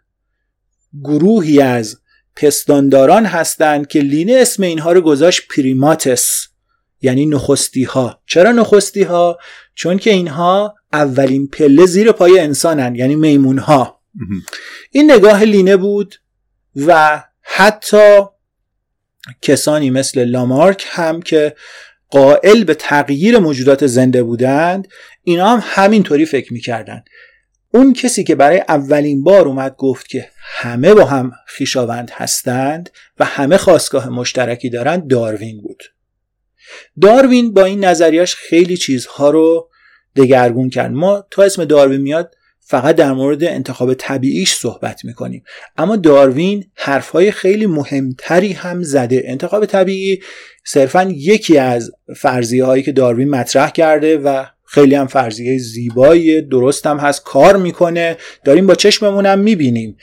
گروهی از پستانداران هستند که لینه اسم اینها رو گذاشت پریماتس یعنی نخستی ها چرا نخستی ها چون که اینها اولین پله زیر پای انسانن یعنی میمون ها این نگاه لینه بود و حتی کسانی مثل لامارک هم که قائل به تغییر موجودات زنده بودند اینا هم همینطوری فکر می‌کردن اون کسی که برای اولین بار اومد گفت که همه با هم خیشاوند هستند و همه خواستگاه مشترکی دارند داروین بود. داروین با این نظریاش خیلی چیزها رو دگرگون کرد. ما تا اسم داروین میاد فقط در مورد انتخاب طبیعیش صحبت می‌کنیم. اما داروین حرفهای خیلی مهمتری هم زده. انتخاب طبیعی صرفا یکی از فرضیه هایی که داروین مطرح کرده و خیلی هم فرضیه زیبایی درست هم هست کار می‌کنه. داریم با چشممون هم می‌بینیم.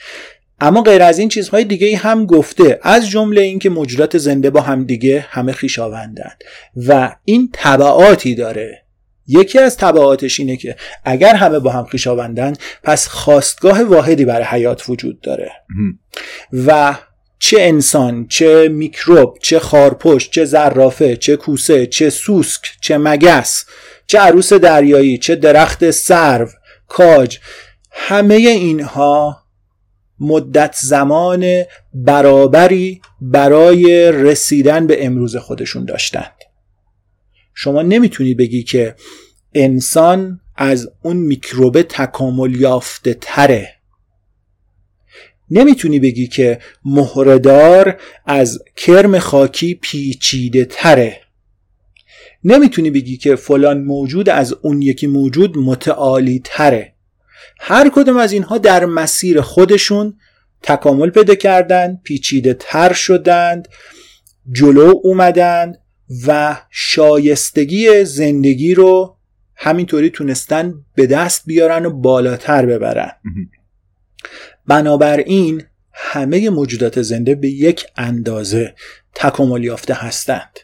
اما غیر از این چیزهای دیگه هم گفته از جمله اینکه موجودات زنده با هم دیگه همه خیشاوندن و این طبعاتی داره. یکی از طبعاتش اینه که اگر همه با هم خیشاوندن پس خواستگاه واحدی برای حیات وجود داره. و چه انسان چه میکروب چه خارپشت چه زرافه چه کوسه چه سوسک چه مگس چه عروس دریایی چه درخت سرو کاج همه اینها مدت زمان برابری برای رسیدن به امروز خودشون داشتند شما نمی‌تونی بگی که انسان از اون میکروب تکامل یافته تره. نمی‌تونی بگی که مهردار از کرم خاکی پیچیده تره. نمی‌تونی بگی که فلان موجود از اون یکی موجود متعالی تره. هر کدوم از اینها در مسیر خودشون تکامل پیدا کردند پیچیده تر شدند جلو اومدند و شایستگی زندگی رو همینطوری تونستن به دست بیارن و بالاتر ببرن. بنابراین همه موجودات زنده به یک اندازه تکامل یافته هستند.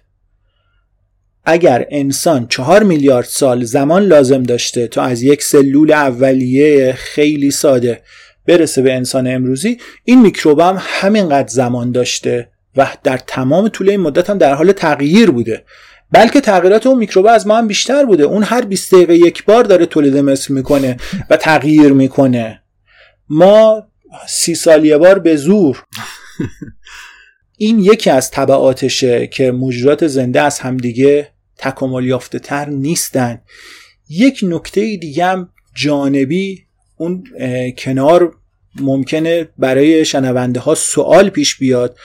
اگر انسان چهار میلیارد سال زمان لازم داشته تا از یک سلول اولیه خیلی ساده برسه به انسان امروزی این میکروب هم همینقدر زمان داشته و در تمام طول این مدت هم در حال تغییر بوده. بلکه تغییرات اون میکروب از ما هم بیشتر بوده. اون هر 20 دقیقه یک بار داره تولید مثل می‌کنه و تغییر می‌کنه. ما سی سال یه بار به زور. این یکی از طبعاتشه که موجودات زنده از همدیگه تکامل یافته تر نیستن. یک نکته دیگه هم جانبی اون کنار ممکنه برای شنونده ها سوال پیش بیاد.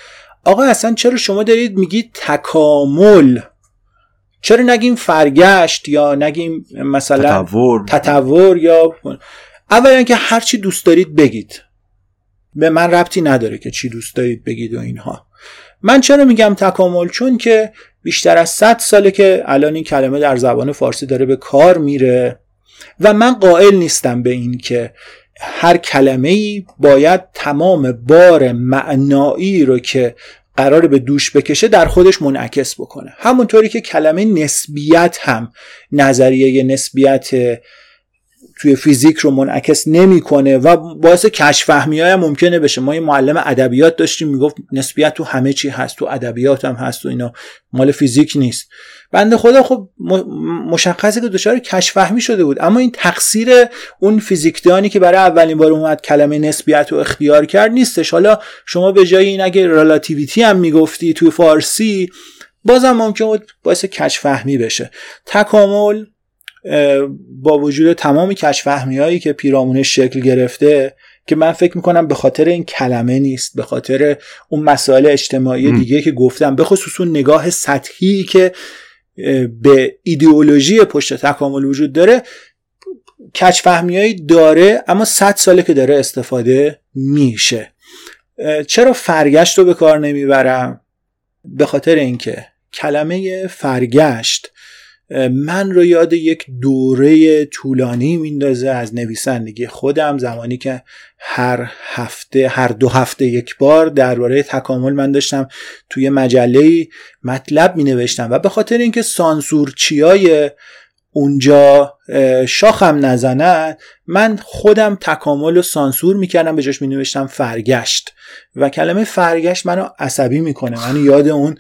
آقا اصلا چرا شما دارید میگید تکامل؟ چرا نگیم فرگشت یا نگیم مثلا تطور؟ تطور یا اولا که هر چی دوست دارید بگید. به من ربطی نداره که چی دوست دارید بگید و اینها. من چرا میگم تکامل؟ چون که بیشتر از 100 ساله که الان این کلمه در زبان فارسی داره به کار میره و من قائل نیستم به این که هر کلمه ای باید تمام بار معنایی رو که قرار به دوش بکشه در خودش منعکس بکنه. همونطوری که کلمه نسبیت هم نظریه نسبیت توی فیزیک رو منعکس نمی‌کنه و باعث کشف فهمی های ممکنه بشه. ما یه معلم ادبیات داشتیم می‌گفت نسبیت تو همه چی هست تو ادبیات هم هست و اینا. مال فیزیک نیست. بنده خدا خب مشخصه که دچار کشف فهمی شده بود. اما این تقصیر اون فیزیکدانی که برای اولین بار اومد کلمه نسبیت رو اختیار کرد نیستش. حالا شما به جای این اگه رلاتیویتی هم می‌گفتی توی فارسی بازم ممکن بود باعث کشف فهمی بشه. تکامل با وجود تمام کشفهمی هایی که پیرامونش شکل گرفته که من فکر می‌کنم به خاطر این کلمه نیست به خاطر اون مسائل اجتماعی دیگه که گفتم به خصوص اون نگاه سطحی که به ایدئولوژی پشت تکامل وجود داره کچفهمی داره اما صد ساله که داره استفاده میشه. چرا فرگشت رو به کار نمی‌برم؟ به خاطر اینکه کلمه فرگشت من رو یاد یک دوره طولانی میندازه از نویسندگی خودم زمانی که هر هفته هر دو هفته یک بار درباره تکامل من داشتم توی مجله مطلب می نوشتم و به خاطر اینکه سانسورچیای اونجا شاخم نزنن من خودم تکامل و سانسور می‌کردم به جاش مینوشتم فرگشت. و کلمه فرگشت منو عصبی می‌کنه. من یاد اون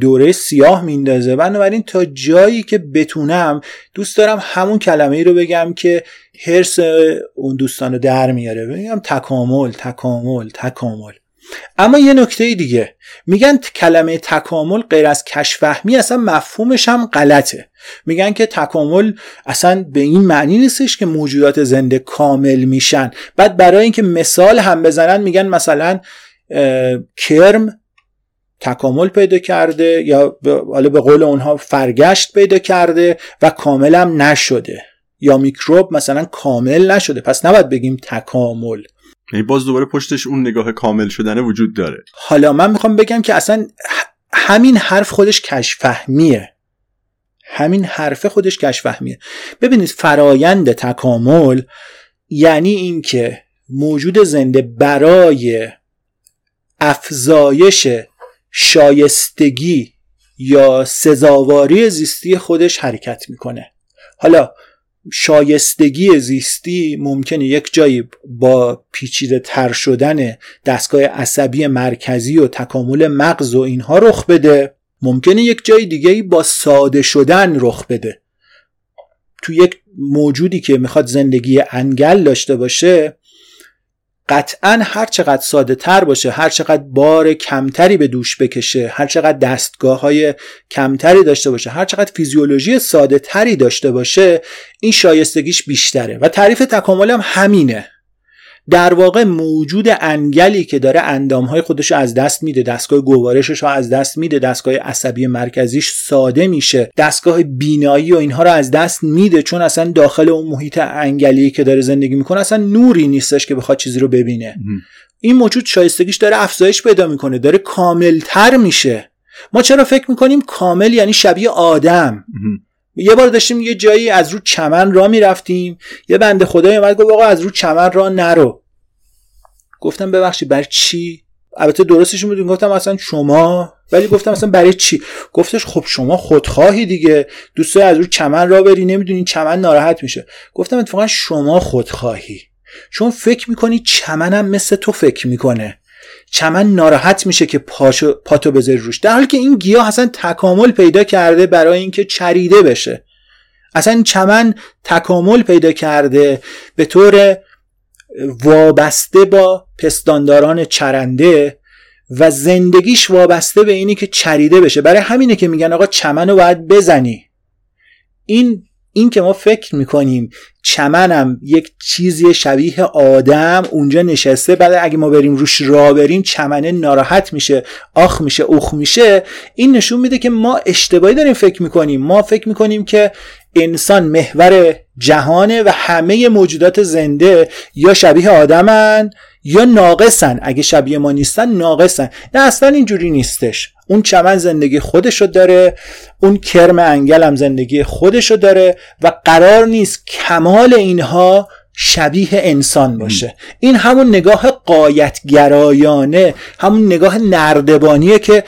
دوره سیاه میندازه بنابراین تا جایی که بتونم دوست دارم همون کلمه ای رو بگم که هرس اون دوستان رو در میاره. بگم تکامل تکامل تکامل. اما یه نکته دیگه. میگن کلمه تکامل غیر از کشفهمی اصلا مفهومش هم غلطه. میگن که تکامل اصلا به این معنی نیستش که موجودات زنده کامل میشن. بعد برای اینکه مثال هم بزنن میگن مثلا کرم تکامل پیدا کرده یا حالا به قول اونها فرگشت پیدا کرده و کامل هم نشده. یا میکروب مثلا کامل نشده. پس نباید بگیم تکامل. یعنی باز دوباره پشتش اون نگاه کامل شدنه وجود داره. حالا من می‌خوام بگم که اصلا همین حرف خودش کشفهمیه. همین حرف خودش کشفهمیه. ببینید فرایند تکامل یعنی اینکه موجود زنده برای افزایش شایستگی یا سزاواری زیستی خودش حرکت می‌کنه. حالا شایستگی زیستی ممکنه یک جایی با پیچیده تر شدن دستگاه عصبی مرکزی و تکامل مغز و اینها رخ بده. ممکنه یک جای دیگه با ساده شدن رخ بده. تو یک موجودی که می‌خواد زندگی انگل داشته باشه قطعا هر چقدر ساده تر باشه هر چقدر بار کمتری به دوش بکشه هر چقدر دستگاه های کمتری داشته باشه هر چقدر فیزیولوژی ساده تری داشته باشه این شایستگیش بیشتره. و تعریف تکامل هم همینه. در واقع موجود انگلی که داره اندامهای خودش رو از دست میده دستگاه گوارشش رو از دست میده دستگاه عصبی مرکزیش ساده میشه دستگاه بینایی و اینها رو از دست میده چون اصلا داخل اون محیط انگلی که داره زندگی می‌کنه اصلا نوری نیستش که بخواد چیزی رو ببینه. این موجود شایستگیش داره افزایش پیدا می‌کنه داره کاملتر میشه. ما چرا فکر می‌کنیم کامل یعنی شبیه آدم؟ یه بار داشتیم یه جایی از رو چمن را می‌رفتیم. یه بنده خدایی اومد گفت آقا از رو چمن را نرو. گفتم ببخشید برای چی؟ البته درستش بود. گفتم اصلا شما؟ ولی گفتم اصلا برای چی؟ گفتش خب شما خودخواهی دیگه. دوست از رو چمن را بری؟ نمی‌دونی چمن ناراحت میشه. گفتم اتفاقا شما خودخواهی. چون فکر می‌کنی چمنم مثل تو فکر می‌کنه. چمن ناراحت میشه که پاشو پاتو بذاری روش. در حالی که این گیاه اصلا تکامل پیدا کرده برای اینکه چریده بشه. اصلا چمن تکامل پیدا کرده به طور وابسته با پستانداران چرنده و زندگیش وابسته به اینی که چریده بشه. برای همینه که میگن آقا چمن رو باید بزنی. این این که ما فکر می‌کنیم چمنم یک چیزی شبیه آدم اونجا نشسته بعد اگه ما بریم روش را بریم چمنه ناراحت میشه آخ میشه اوخ میشه. این نشون میده که ما اشتباهی داریم فکر می‌کنیم. ما فکر می‌کنیم که انسان محور جهانه و همه موجودات زنده یا شبیه آدمن یا ناقصن. اگه شبیه ما نیستن ناقصن. نه اصلا اینجوری نیستش. اون چمن زندگی خودشو داره اون کرم انگل هم زندگی خودشو داره و قرار نیست کمال اینها شبیه انسان باشه. این همون نگاه قایتگرایانه همون نگاه نردبانیه که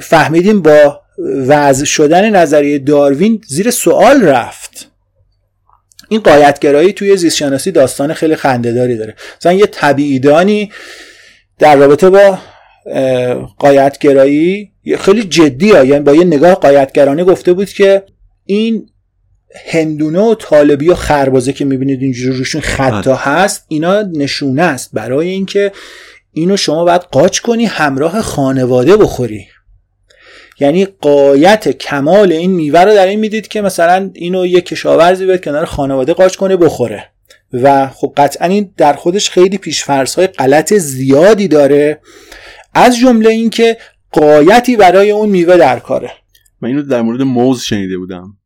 فهمیدیم با وضع شدن نظریه داروین زیر سوال رفت. این قایتگرایی توی زیستشناسی داستان خیلی خندهداری داره. مثلا یه طبیعیدانی در رابطه با قایتگرایی خیلی جدی ها یعنی با یه نگاه قایتگرانه گفته بود که این هندونه و طالبی و خربازه که می‌بینید اینجوری روشون خطا هست اینا نشونه است. برای اینکه اینو شما باید قاچ کنی همراه خانواده بخوری. یعنی قایت کمال این میوه رو در این می‌دید که مثلا اینو یه کشاورزی به کنار خانواده قاچ کنه بخوره. و خب قطعا این در خودش خیلی پیشفرض های غلط زیادی داره. از جمله اینکه قایتی برای اون میوه در کاره. من اینو در مورد موز شنیده بودم.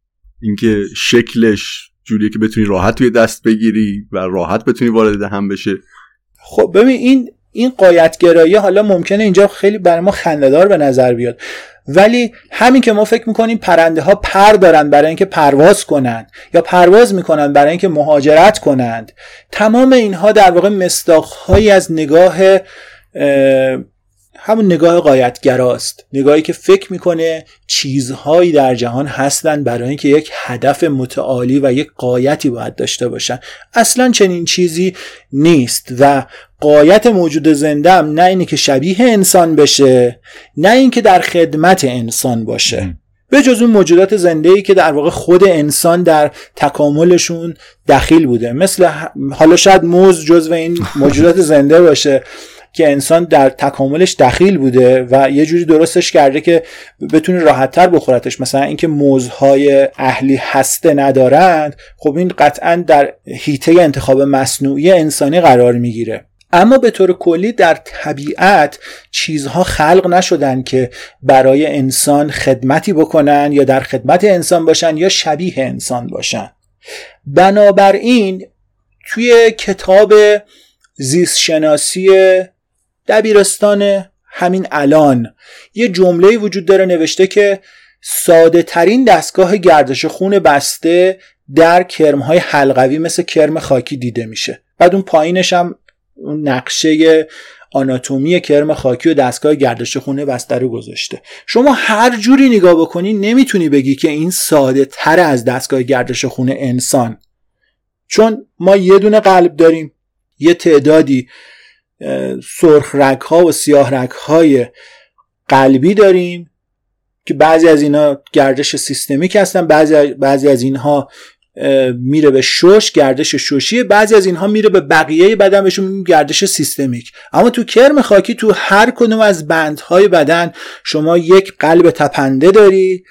اینکه شکلش جوریه که بتونی راحت توی دست بگیری و راحت بتونی وارد دهن بشه. خب ببین این این قایتگرایی حالا ممکنه اینجا خیلی برای ما خندهدار به نظر بیاد. ولی همین که ما فکر می‌کنیم پرنده ها پر دارن برای اینکه پرواز کنند یا پرواز می‌کنن برای اینکه مهاجرت کنند تمام اینها در واقع مستاخهایی از نگاه همون نگاه قایتگراست نگاهی که فکر می‌کنه چیزهایی در جهان هستن برای اینکه یک هدف متعالی و یک قایتی باید داشته باشن. اصلا چنین چیزی نیست و قایت موجود زنده هم نه اینی که شبیه انسان بشه نه اینکه در خدمت انسان باشه. به جز اون موجودات زنده ای که در واقع خود انسان در تکاملشون دخیل بوده. مثل حالا شاید موز جزو این موجودات (laughs) زنده باشه. که انسان در تکاملش دخیل بوده و یه جوری درستش کرده که بتونه راحتتر بخورتش. مثلا اینکه موزهای اهلی هسته ندارند خب این قطعا در هیته انتخاب مصنوعی انسانی قرار می‌گیره. اما به طور کلی در طبیعت چیزها خلق نشدن که برای انسان خدمتی بکنن یا در خدمت انسان باشن یا شبیه انسان باشن. بنابراین توی کتاب زیست شناسی دبیرستان همین الان. یه جمله وجود داره نوشته که ساده ترین دستگاه گردش خون بسته در کرم های حلقوی مثل کرم خاکی دیده میشه. بعد اون پایینش هم اون نقشه آناتومی کرم خاکی و دستگاه گردش خونه بسته رو گذاشته. شما هر جوری نگاه بکنی نمی‌تونی بگی که این ساده تر از دستگاه گردش خونه انسان. چون ما یه دونه قلب داریم یه تعدادی. سرخ رگ ها و سیاه رگ های قلبی داریم که بعضی از اینها گردش سیستمیک هستن بعضی, بعضی از اینها میره به شش گردش ششی بعضی از اینها میره به بقیه بدن بهشون گردش سیستمیک. اما تو کرم خاکی تو هر کدوم از بندهای بدن شما یک قلب تپنده داری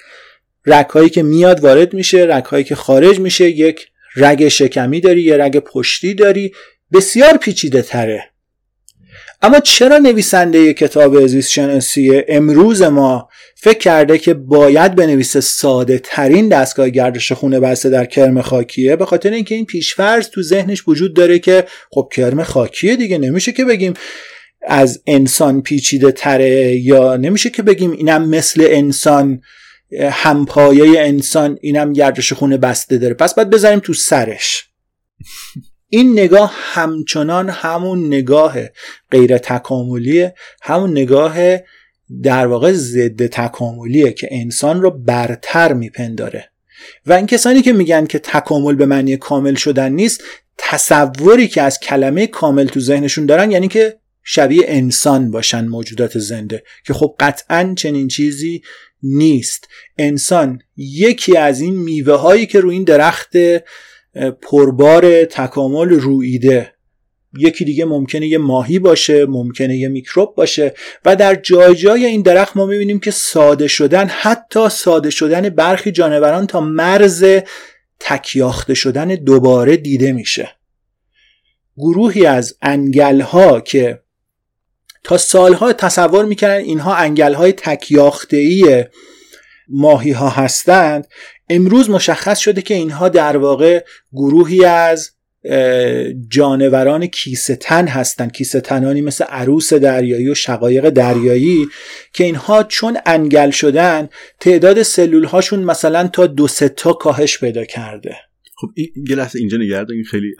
رگهایی که میاد وارد میشه رگهایی که خارج میشه یک رگ شکمی داری یه رگ پشتی داری بسیار پیچیده تره اما چرا نویسنده کتاب زیست شناسی امروز ما فکر کرده که باید بنویسه ساده ترین دستگاه گردش خونه بسته در کرم خاکیه؟ به خاطر اینکه این پیشفرض تو ذهنش وجود داره که خب کرم خاکیه دیگه نمیشه که بگیم از انسان پیچیده تره یا نمیشه که بگیم اینم مثل انسان همپایه انسان اینم گردش خونه بسته داره. پس باید بذاریم تو سرش. این نگاه همچنان همون نگاه غیر تکاملیه همون نگاه در واقع ضد تکاملیه که انسان رو برتر میپنداره. و این کسانی که میگن که تکامل به معنی کامل شدن نیست تصوری که از کلمه کامل تو ذهنشون دارن یعنی که شبیه انسان باشن موجودات زنده که خب قطعا چنین چیزی نیست. انسان یکی از این میوه هایی که روی این درخت پربار تکامل رویده یکی دیگه ممکنه یه ماهی باشه ممکنه یه میکروب باشه و در جای جای این درخت ما می‌بینیم که ساده شدن حتی ساده شدن برخی جانوران تا مرز تکیاخته شدن دوباره دیده میشه. گروهی از انگل ها که تا سالها تصور می‌کردن اینها انگل های تکیاخته ماهی ها هستند امروز مشخص شده که اینها در واقع گروهی از جانوران کیسه تن هستند. کیسه تنانی مثل عروس دریایی و شقایق دریایی که اینها چون انگل شدن تعداد سلول هاشون مثلا تا دو سه تا کاهش پیدا کرده. خب این یه لحظه اینجا نگرد این خیلی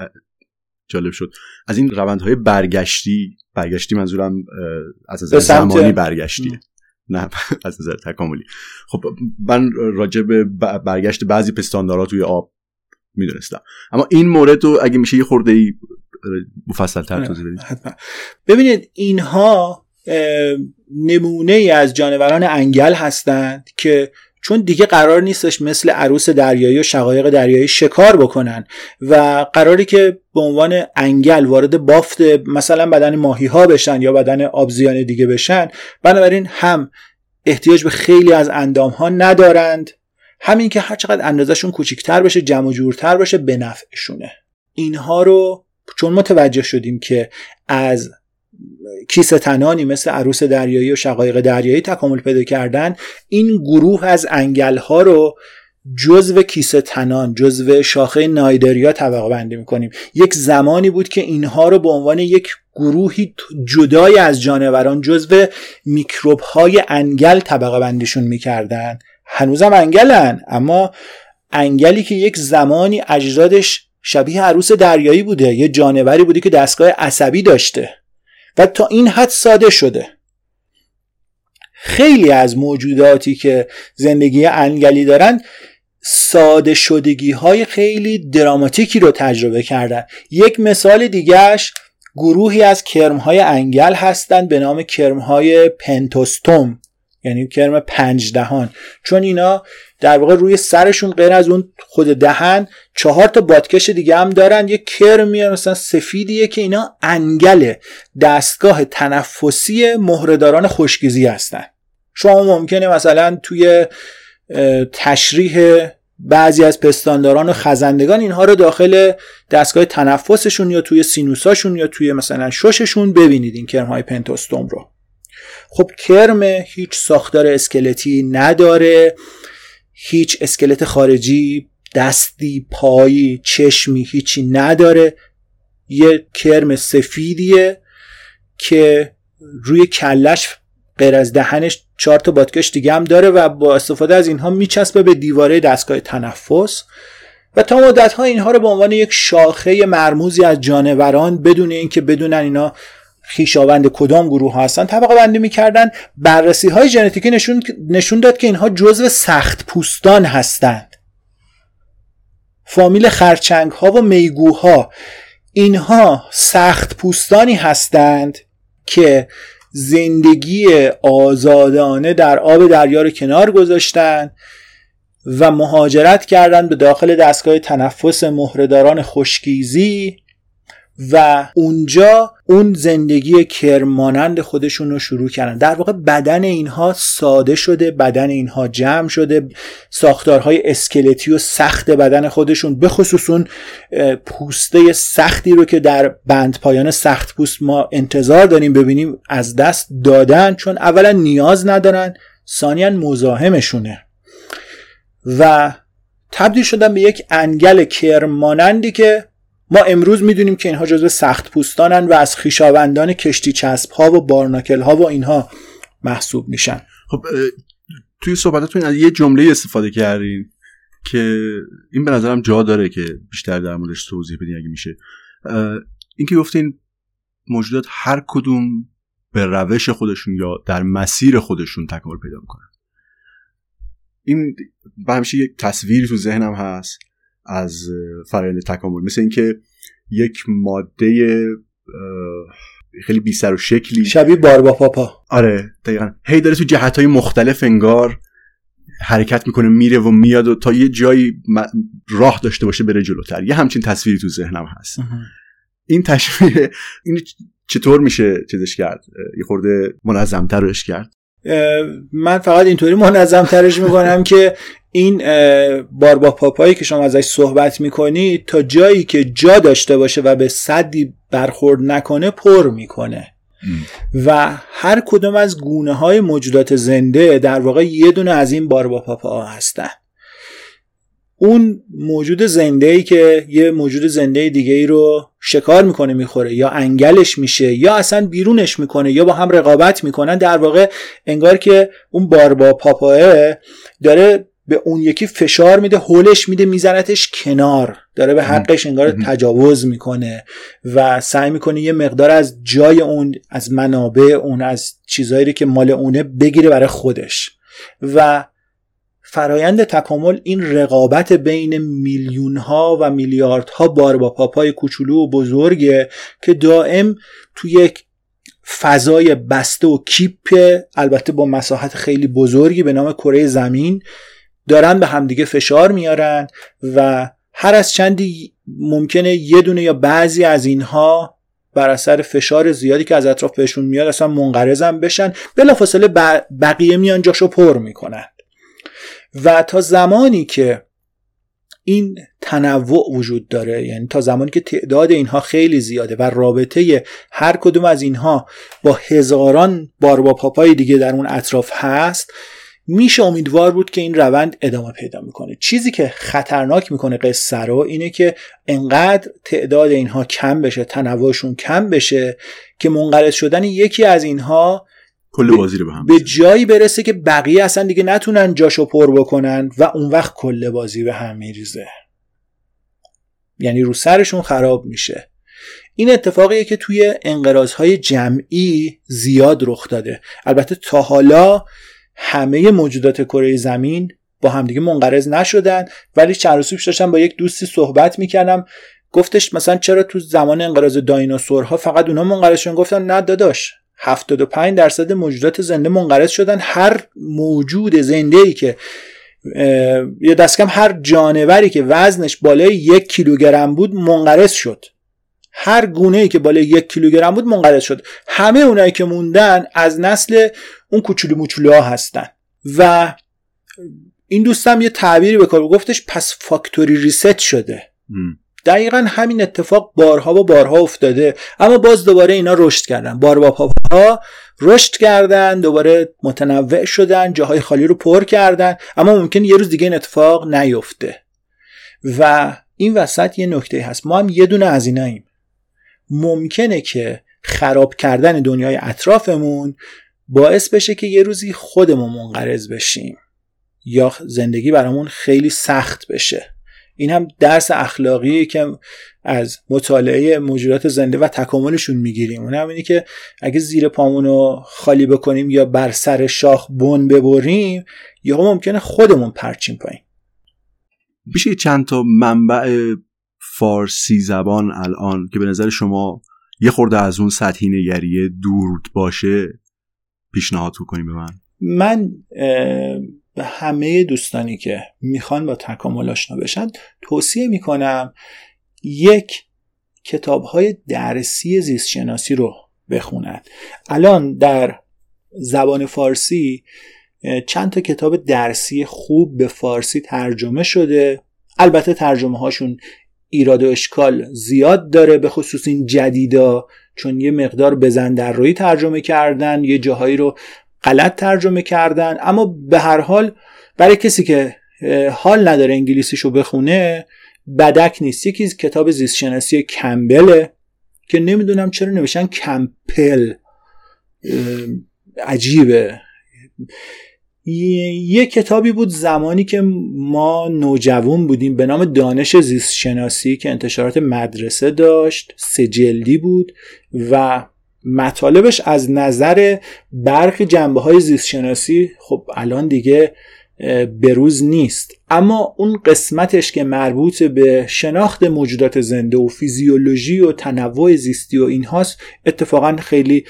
جالب شد. از این روندهای برگشتی برگشتی منظورم از نظر زمانی برگشتی نه (laughs) از نظر تکاملی خب من راجع به برگشت بعضی پستاندارا توی آب می‌دونستم. اما این مورد رو اگه میشه یه خورده ای مفصل تر توضیح بدید ببینید اینها نمونه ای از جانوران انگل هستند که چون دیگه قرار نیستش مثل عروس دریایی و شقایق دریایی شکار بکنن و قراری که به عنوان انگل وارد بافت مثلا بدن ماهی ها بشن یا بدن آبزیان دیگه بشن بنابراین هم احتیاج به خیلی از اندام ها ندارند همین که هر چقدر اندازشون کوچیکتر بشه جمع جورتر باشه به نفعشونه. اینها رو چون متوجه شدیم که از کیسه تنانی مثل عروس دریایی و شقایق دریایی تکامل پیدا کردن این گروه از انگل ها رو جزو کیسه تنان جزو شاخه نایدریا طبقه بندی می‌کنیم. یک زمانی بود که اینها رو به عنوان یک گروهی جدای از جانوران جزو میکروب های انگل طبقه بندیشون می‌کردن. هنوزم انگلن اما انگلی که یک زمانی اجدادش شبیه عروس دریایی بوده یه جانوری بوده که دستگاه عصبی داشته. و تا این حد ساده شده. خیلی از موجوداتی که زندگی انگلی دارن ساده شدگی های خیلی دراماتیکی رو تجربه کردن. یک مثال دیگهش گروهی از کرم های انگل هستند به نام کرم های پنتوستوم. یعنی کرم پنج دهان. چون اینا در واقع روی سرشون غیر از اون خود دهن چهار تا بادکش دیگه هم دارن. یه کرمیه مثلا سفیدیه که اینا انگل دستگاه تنفسی مهرهداران خشکیزی هستن. شما ممکنه مثلا توی تشریح بعضی از پستانداران و خزندگان اینها رو داخل دستگاه تنفسشون یا توی سینوساشون یا توی مثلا شششون ببینید این کرم های پنتوستوم رو. خب کرم هیچ ساختار اسکلتی نداره هیچ اسکلت خارجی دستی پایی چشمی هیچی نداره. یه کرم سفیدیه که روی کلش غیر از دهنش چهار تا بادکش دیگه هم داره و با استفاده از اینها میچسبه به دیواره دستگاه تنفس. و تا مدت ها اینها رو به عنوان یک شاخه مرموزی از جانوران بدون اینکه بدونن اینا خیشاوند کدام گروه ها هستن طبقه بندی می‌کردن بررسی های ژنتیکی نشون نشون داد که اینها جزو سخت پوستان هستند. فامیل خرچنگ ها و میگوها اینها سخت پوستانی هستند که زندگی آزادانه در آب دریا رو کنار گذاشتن و مهاجرت کردند به داخل دستگاه تنفس مهرهداران خشکیزی و اونجا اون زندگی کرمانند خودشون رو شروع کردن. در واقع بدن اینها ساده شده بدن اینها جمع شده. ساختارهای اسکلتی و سخت بدن خودشون به خصوص اون پوسته سختی رو که در بند پایان سخت پوست ما انتظار داریم ببینیم از دست دادن چون اولا نیاز ندارن ثانیا مزاحمشونه. و تبدیل شدن به یک انگل کرمانندی که ما امروز می‌دونیم که اینها جزو سخت پوستانن و از خیشاوندان کشتی چسب ها و بارناکل ها و اینها محسوب میشن. خب توی صحبتاتون از یه جمله استفاده کردین که این به نظرم جا داره که بیشتر در موردش توضیح بدین اگه میشه. اینکه گفتین موجودات هر کدوم به روش خودشون یا در مسیر خودشون تکامل پیدا می‌کنن. این همیشه یک تصویری تو ذهنم هست. از فرایند تکامل. مثل اینکه یک ماده خیلی بی سر و شکلی. شبیه باربا پاپا. آره دقیقا. هی داره تو جهت های مختلف انگار حرکت می‌کنه میره و میاد و تا یه جایی راه داشته باشه بره جلوتر. یه همچین تصویری تو ذهنم هست. این تشبیه این چطور میشه چیزش کرد؟ یه خورده منظمترش کرد. من فقط اینطوری منظم ترش می‌کنم که این باربا پاپایی که شما ازش صحبت می‌کنی تا جایی که جا داشته باشه و به صدی برخورد نکنه پر می‌کنه. و هر کدوم از گونه های موجودات زنده در واقع یه دونه از این باربا پاپا هستن. اون موجود زنده ای که یه موجود زنده دیگه ای رو شکار می‌کنه می‌خوره. یا انگلش میشه یا اصلا بیرونش می‌کنه یا با هم رقابت می‌کنن. در واقع انگار که اون باربا پاپاه داره به اون یکی فشار میده هولش میده میزنتش کنار. داره به حقش انگار تجاوز می‌کنه و سعی می‌کنه یه مقدار از جای اون از منابع اون از چیزهایی که مال اونه بگیره برای خودش. و فرایند تکامل این رقابت بین میلیون ها و میلیاردها بار با پاپای کوچولو و بزرگه که دائم تو یک فضای بسته و کیپ البته با مساحت خیلی بزرگی به نام کره زمین دارن به همدیگه فشار میارن و هر از چندی ممکنه یه دونه یا بعضی از اینها بر اثر فشار زیادی که از اطراف بهشون میاد اصلا منقرضم بشن بلافاصله بقیه میان جاشو پر می‌کنن. و تا زمانی که این تنوع وجود داره یعنی تا زمانی که تعداد اینها خیلی زیاده و رابطه هر کدوم از اینها با هزاران باربا پاپای دیگه در اون اطراف هست میشه امیدوار بود که این روند ادامه پیدا می‌کنه. چیزی که خطرناک می‌کنه قصه رو اینه که انقدر تعداد اینها کم بشه تنوعشون کم بشه که منقرض شدن یکی از اینها کل بازی رو به هم به جایی برسه که بقیه اصلا دیگه نتونن جاشو پر بکنن و اون وقت کل بازی به هم میریزه. یعنی رو سرشون خراب میشه. این اتفاقیه که توی انقراضهای جمعی زیاد رخ داده. البته تا حالا همه موجودات کره زمین با همدیگه منقرض نشدن ولی چند روز پیش داشتم با یک دوستی صحبت می‌کردم. گفتش مثلا چرا تو زمان انقراض دایناسورها فقط اونا منقرض شدن گفتم نه داداش 75 درصد موجودات زنده منقرض شدن. هر موجود زنده ای که یا دست کم هر جانوری که وزنش بالای یک کیلوگرم بود منقرض شد. هر گونه ای که بالای یک کیلوگرم بود منقرض شد. همه اونایی که موندن از نسل اون کوچولو موچولو هستن. و این دوستم یه تعبیری به کار گفتش پس فاکتوری ریست شده. دقیقا همین اتفاق بارها و بارها افتاده اما باز دوباره اینا رشد کردن. بار با پاپا رشد کردن دوباره متنوع شدن جاهای خالی رو پر کردن اما ممکن یه روز دیگه این اتفاق نیفته. و این وسط یه نکته هست. ما هم یه دونه از ایناییم ممکنه که خراب کردن دنیای اطرافمون باعث بشه که یه روزی خودمون منقرض بشیم یا زندگی برامون خیلی سخت بشه. این هم درس اخلاقی که از مطالعه موجودات زنده و تکاملشون می‌گیریم. اون هم اینه که اگه زیر پامونو خالی بکنیم یا بر سر شاخ بن ببریم یا ممکنه خودمون پرچیم پایین. میشه چند تا منبع فارسی زبان الان که به نظر شما یه خورده از اون سطحی نگریه دور باشه پیشنهاد کنیم به من؟ من به همه دوستانی که می‌خوان با تکامل آشنا بشن توصیه می‌کنم یک کتاب های درسی زیستشناسی رو بخونن. الان در زبان فارسی چند تا کتاب درسی خوب به فارسی ترجمه شده. البته ترجمه هاشون ایراد و اشکال زیاد داره به خصوص این جدیدا چون یه مقدار بزن در روی ترجمه کردن یه جاهایی رو غلط ترجمه کردن. اما به هر حال برای کسی که حال نداره انگلیسیشو بخونه بدک نیست. یکی کتاب زیستشناسی کمبله که نمی‌دونم چرا نوشتن کمپل. عجیبه. یه کتابی بود زمانی که ما نوجوان بودیم به نام دانش زیست شناسی که انتشارات مدرسه داشت سه جلدی بود و مطالبش از نظر برخی جنبه های زیست شناسی خب الان دیگه بروز نیست. اما اون قسمتش که مربوط به شناخت موجودات زنده و فیزیولوژی و تنوع زیستی و اینهاست اتفاقا خیلی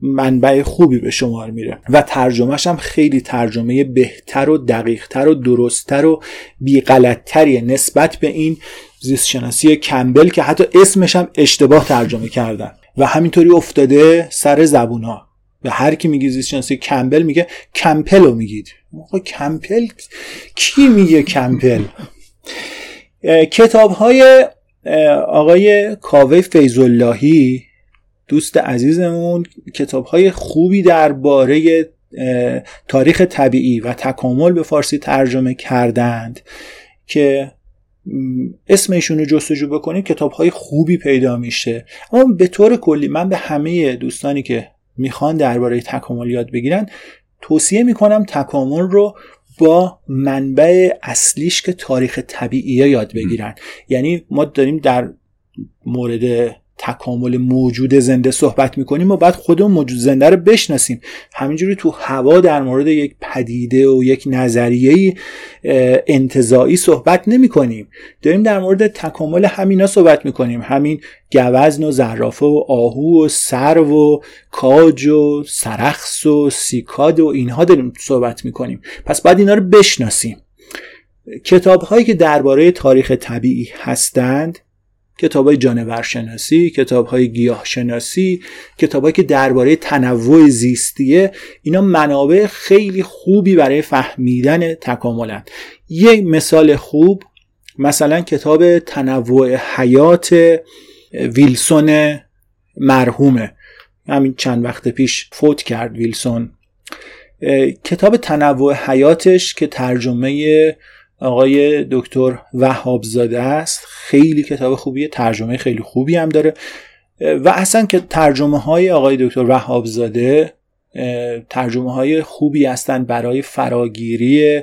منبع خوبی به شمار میره. و ترجمهش هم خیلی ترجمه بهتر و دقیقتر و درستتر و بیغلطتریه نسبت به این زیستشناسی کمبل که حتی اسمش هم اشتباه ترجمه کردن. و همینطوری افتاده سر زبون ها به هر کی میگی زیستشناسی کمبل میگه کمپل رو میگید. آقا کمپل؟ کی میگه کمپل؟ کتاب های آقای کاوه فیضاللهی دوست عزیزمون کتاب های خوبی درباره تاریخ طبیعی و تکامل به فارسی ترجمه کردند که اسم ایشون رو جستجو بکنید کتاب های خوبی پیدا میشه. اما به طور کلی من به همه دوستانی که می‌خوان درباره تکامل یاد بگیرن توصیه می‌کنم تکامل رو با منبع اصلیش که تاریخ طبیعیه یاد بگیرن. یعنی ما داریم در مورد تکامل موجود زنده صحبت می‌کنیم و بعد خودمون موجود زنده رو بشناسیم. همینجوری تو هوا در مورد یک پدیده و یک نظریه انتظایی صحبت نمی کنیم داریم در مورد تکامل همینا صحبت می‌کنیم. همین گوزن و زرافه و آهو و سرو و کاج و سرخس و سیکاد و اینها داریم صحبت می‌کنیم. پس بعد اینا رو بشناسیم. کتاب هایی که درباره تاریخ طبیعی هستند کتاب های جانور شناسی کتاب های گیاه شناسی کتاب که درباره تنوع زیستیه اینا منابع خیلی خوبی برای فهمیدن تکاملن. یه مثال خوب مثلا کتاب تنوع حیات ویلسون مرحومه. همین چند وقت پیش فوت کرد ویلسون. کتاب تنوع حیاتش که ترجمه آقای دکتر وهابزاده است. خیلی کتاب خوبیه ترجمه خیلی خوبی هم داره. و اصلا که ترجمه های آقای دکتر وهابزاده ترجمه های خوبی هستند برای فراگیری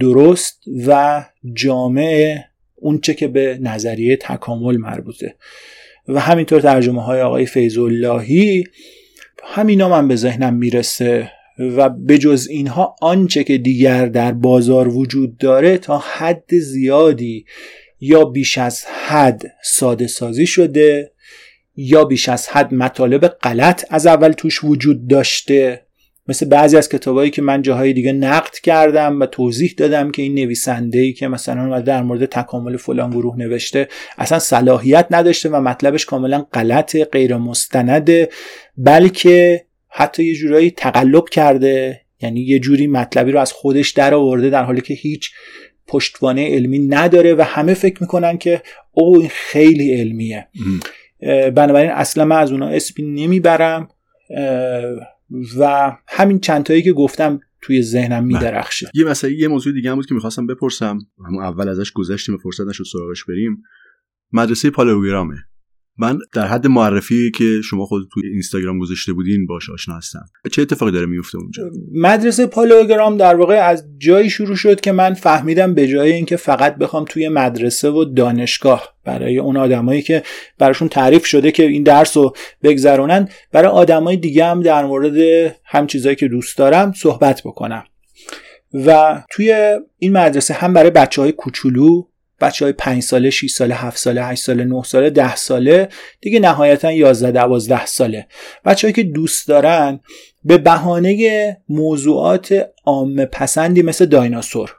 درست و جامع اونچه که به نظریه تکامل مربوطه. و همینطور ترجمه های آقای فیض اللهی همینا من به ذهنم می‌رسه. و بجز اینها آنچه که دیگر در بازار وجود داره تا حد زیادی یا بیش از حد ساده سازی شده یا بیش از حد مطالب غلط از اول توش وجود داشته. مثل بعضی از کتابایی که من جاهای دیگه نقد کردم و توضیح دادم که این نویسنده ای که مثلا در مورد تکامل فلان گروه نوشته اصلا صلاحیت نداشته و مطلبش کاملا غلط غیر مستنده بلکه حتی یه جورایی تقلب کرده یعنی یه جوری مطلبی رو از خودش در آورده در حالی که هیچ پشتوانه علمی نداره و همه فکر می‌کنن که او این خیلی علمیه. بنابراین اصلا من از اونها اسمی نمی‌برم و همین چندتایی که گفتم توی ذهنم بله. میدرخشه. یه مسئله یه موضوع دیگه هم بود که می‌خواستم بپرسم. همون اول ازش گذشتیم فرصت نشد سراغش بریم. مدرسه پالوگرامه. من در حد معرفی که شما خود توی اینستاگرام گذاشته بودین باش آشنا هستم. چه اتفاقی داره میفته اونجا؟ مدرسه پالوگرام در واقع از جایی شروع شد که من فهمیدم به جای اینکه فقط بخوام توی مدرسه و دانشگاه برای اون آدمایی که براشون تعریف شده که این درس رو بگذرونن برای آدمای دیگه هم در مورد هم چیزایی که دوست دارم صحبت بکنم. و توی این مدرسه هم برای بچه های کوچولو بچه های 5 ساله 6 ساله 7 ساله 8 ساله 9 ساله 10 ساله دیگه نهایتا 11 12 ساله. بچههایی که دوست دارن به بهانه موضوعات عام پسندی مثل دایناسور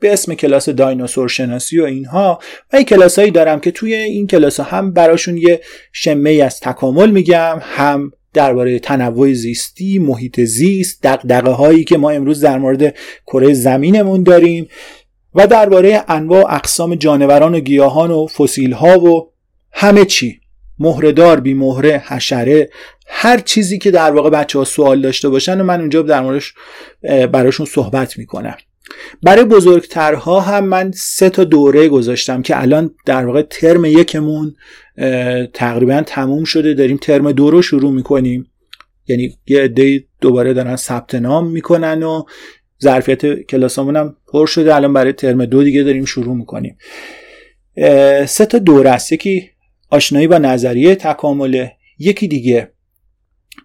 به اسم کلاس دایناسور شناسی و اینها و این کلاس هایی دارم که توی این کلاس ها هم براشون یه شمه از تکامل میگم هم درباره تنوع زیستی محیط زیست دقدقه هایی که ما امروز در مورد کره زمینمون داریم. و درباره انواع اقسام جانوران و گیاهان و فسیل ها و همه چی. مهرهدار بی مهره حشره هر چیزی که در واقع بچه ها سوال داشته باشن و من اونجا در موردش براشون صحبت می‌کنم. برای بزرگترها هم من سه تا دوره گذاشتم که الان در واقع ترم یکمون تقریبا تموم شده. داریم ترم دو رو شروع می‌کنیم. یعنی یه عده دوباره دارن ثبت نام می‌کنن و ظرفیت کلاسامون هم پر شده. الان برای ترم دو دیگه داریم شروع می‌کنیم. سه تا دوره است. یکی آشنایی با نظریه تکامله یکی دیگه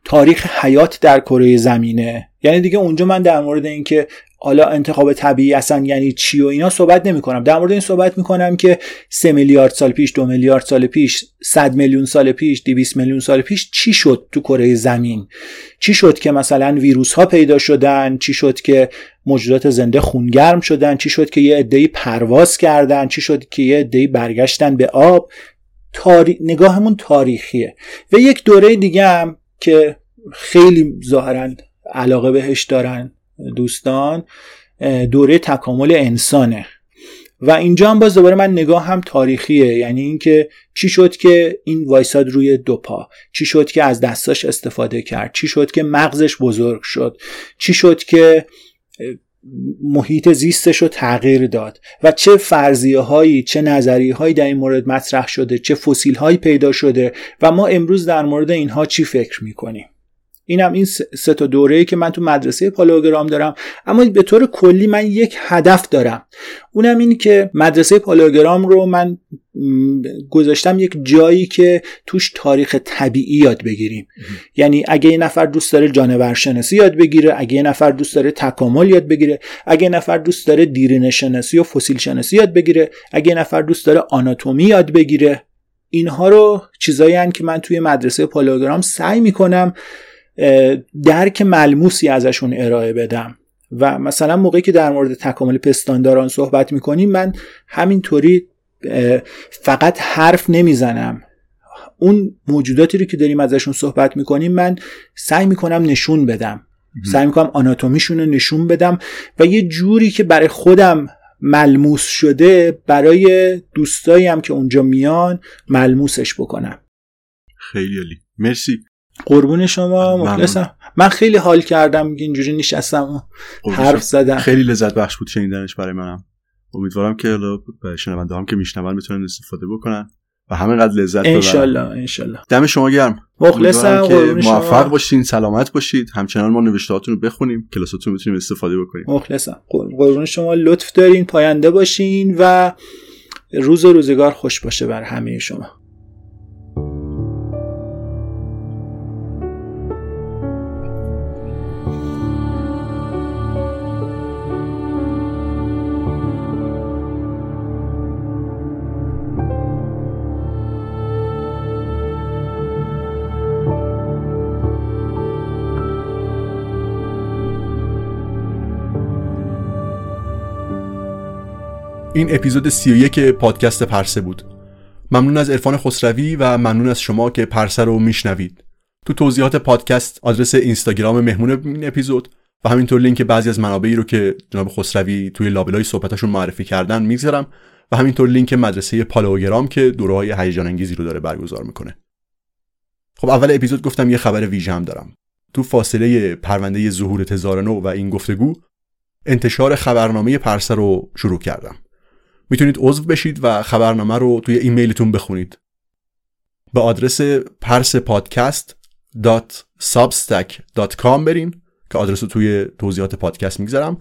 تاریخ حیات در کره زمینه. یعنی دیگه اونجا من در مورد اینکه حالا انتخاب طبیعی اصلا یعنی چی و اینا صحبت نمی کنم در مورد این صحبت می کنم که 3 میلیارد سال پیش 2 میلیارد سال پیش 100 میلیون سال پیش 200 میلیون سال پیش چی شد تو کره زمین؟ چی شد که مثلا ویروس ها پیدا شدن؟ چی شد که موجودات زنده خونگرم شدن؟ چی شد که یه عده‌ای پرواز کردن؟ چی شد که یه عده‌ای برگشتن به آب؟ تاری... نگاهمون تاریخیه. و یک دوره دیگه هم که خیلی ظاهرا علاقه بهش دارن دوستان دوره تکامل انسانه. و اینجا هم باز دوباره من نگاه هم تاریخیه یعنی اینکه چی شد که این وایساد روی دو پا؟ چی شد که از دستاش استفاده کرد؟ چی شد که مغزش بزرگ شد؟ چی شد که محیط زیستش رو تغییر داد و چه فرضیه هایی چه نظریه هایی در این مورد مطرح شده چه فسیل هایی پیدا شده و ما امروز در مورد اینها چی فکر می‌کنیم؟ اینم این سه تا دوره که من تو مدرسه پالوگرام دارم. اما به طور کلی من یک هدف دارم. اونم این که مدرسه پالوگرام رو من گذاشتم یک جایی که توش تاریخ طبیعی یاد بگیریم. یعنی اگه یه نفر دوست داره جانور شناسی یاد بگیره اگه یه نفر دوست داره تکامل یاد بگیره اگه یه نفر دوست داره دیرینه شناسی و فسیل شناسی یاد بگیره اگه یه نفر دوست داره آناتومی یاد بگیره. اینها رو چیزایی که من توی مدرسه پالوگرام سعی می‌کنم درک ملموسی ازشون ارائه بدم. و مثلا موقعی که در مورد تکامل پستانداران صحبت می‌کنیم من همینطوری فقط حرف نمی‌زنم. اون موجوداتی رو که داریم ازشون صحبت می‌کنیم من سعی می‌کنم نشون بدم. سعی می‌کنم آناتومیشون رو نشون بدم و یه جوری که برای خودم ملموس شده برای دوستایی هم که اونجا میان ملموسش بکنم. خیلی عالی. مرسی. قربون شما مخلصم. من خیلی حال کردم اینجوری نشستم حرف زدم. خیلی لذت بخش بود شنیدنش برای منم. امیدوارم که شنونده هم که میشنون بتونن استفاده بکنن و همینقدر لذت ببرن. انشالله انشالله. دم شما گرم. مخلصم که موفق باشین سلامت باشید. همچنان ما نوشتهاتون رو بخونیم کلاساتون بتونیم استفاده بکنیم. مخلصم. قربون شما. لطف دارین پاینده باشین و روز و روزگار خوش باشه بر همه شما. این اپیزود 31 پادکست پرسه بود. ممنون از عرفان خسروی و ممنون از شما که پرسه رو میشنوید. تو توضیحات پادکست آدرس اینستاگرام مهمون این اپیزود و همینطور لینک بعضی از منابعی رو که جناب خسروی توی لابلای صحبتاشون معرفی کردن می‌گذارم و همینطور لینک مدرسه پالوگرام که دوره های هیجان انگیزی رو داره برگزار می‌کنه. خب اول اپیزود گفتم یه خبر ویژه هم دارم. تو فاصله پرونده ظهور تزار نو و این گفتگو انتشار خبرنامه پرسه رو شروع کردم. می‌تونید عضو بشید و خبرنامه رو توی ایمیلتون بخونید. به آدرس پرس پادکست برین که آدرس رو توی توضیحات پادکست می‌گذارم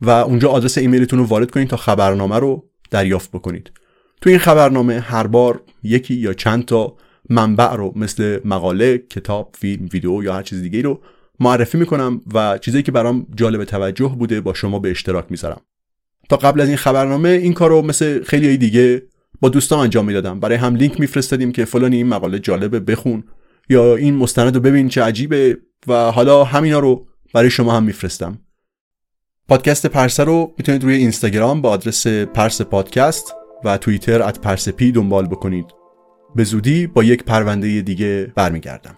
و اونجا آدرس ایمیلتون رو وارد کنید تا خبرنامه رو دریافت بکنید. تو این خبرنامه هر بار یکی یا چند تا منبع رو مثل مقاله، کتاب، فیلم، ویدیو یا هر چیز دیگه رو معرفی می‌کنم و چیزایی که برام جالب توجه بوده با شما به اشتراک می‌ذارم. تا قبل از این خبرنامه این کار رو مثل خیلی دیگه با دوستان انجام می‌دادم. برای هم لینک میفرستادیم که فلانی این مقاله جالبه بخون یا این مستند رو ببین چه عجیبه و حالا همینا رو برای شما هم میفرستم. پادکست پرسه رو می‌تونید روی اینستاگرام با آدرس پرس پادکست و توییتر ات پرسپی دنبال بکنید. به زودی با یک پرونده دیگه برمیگردم.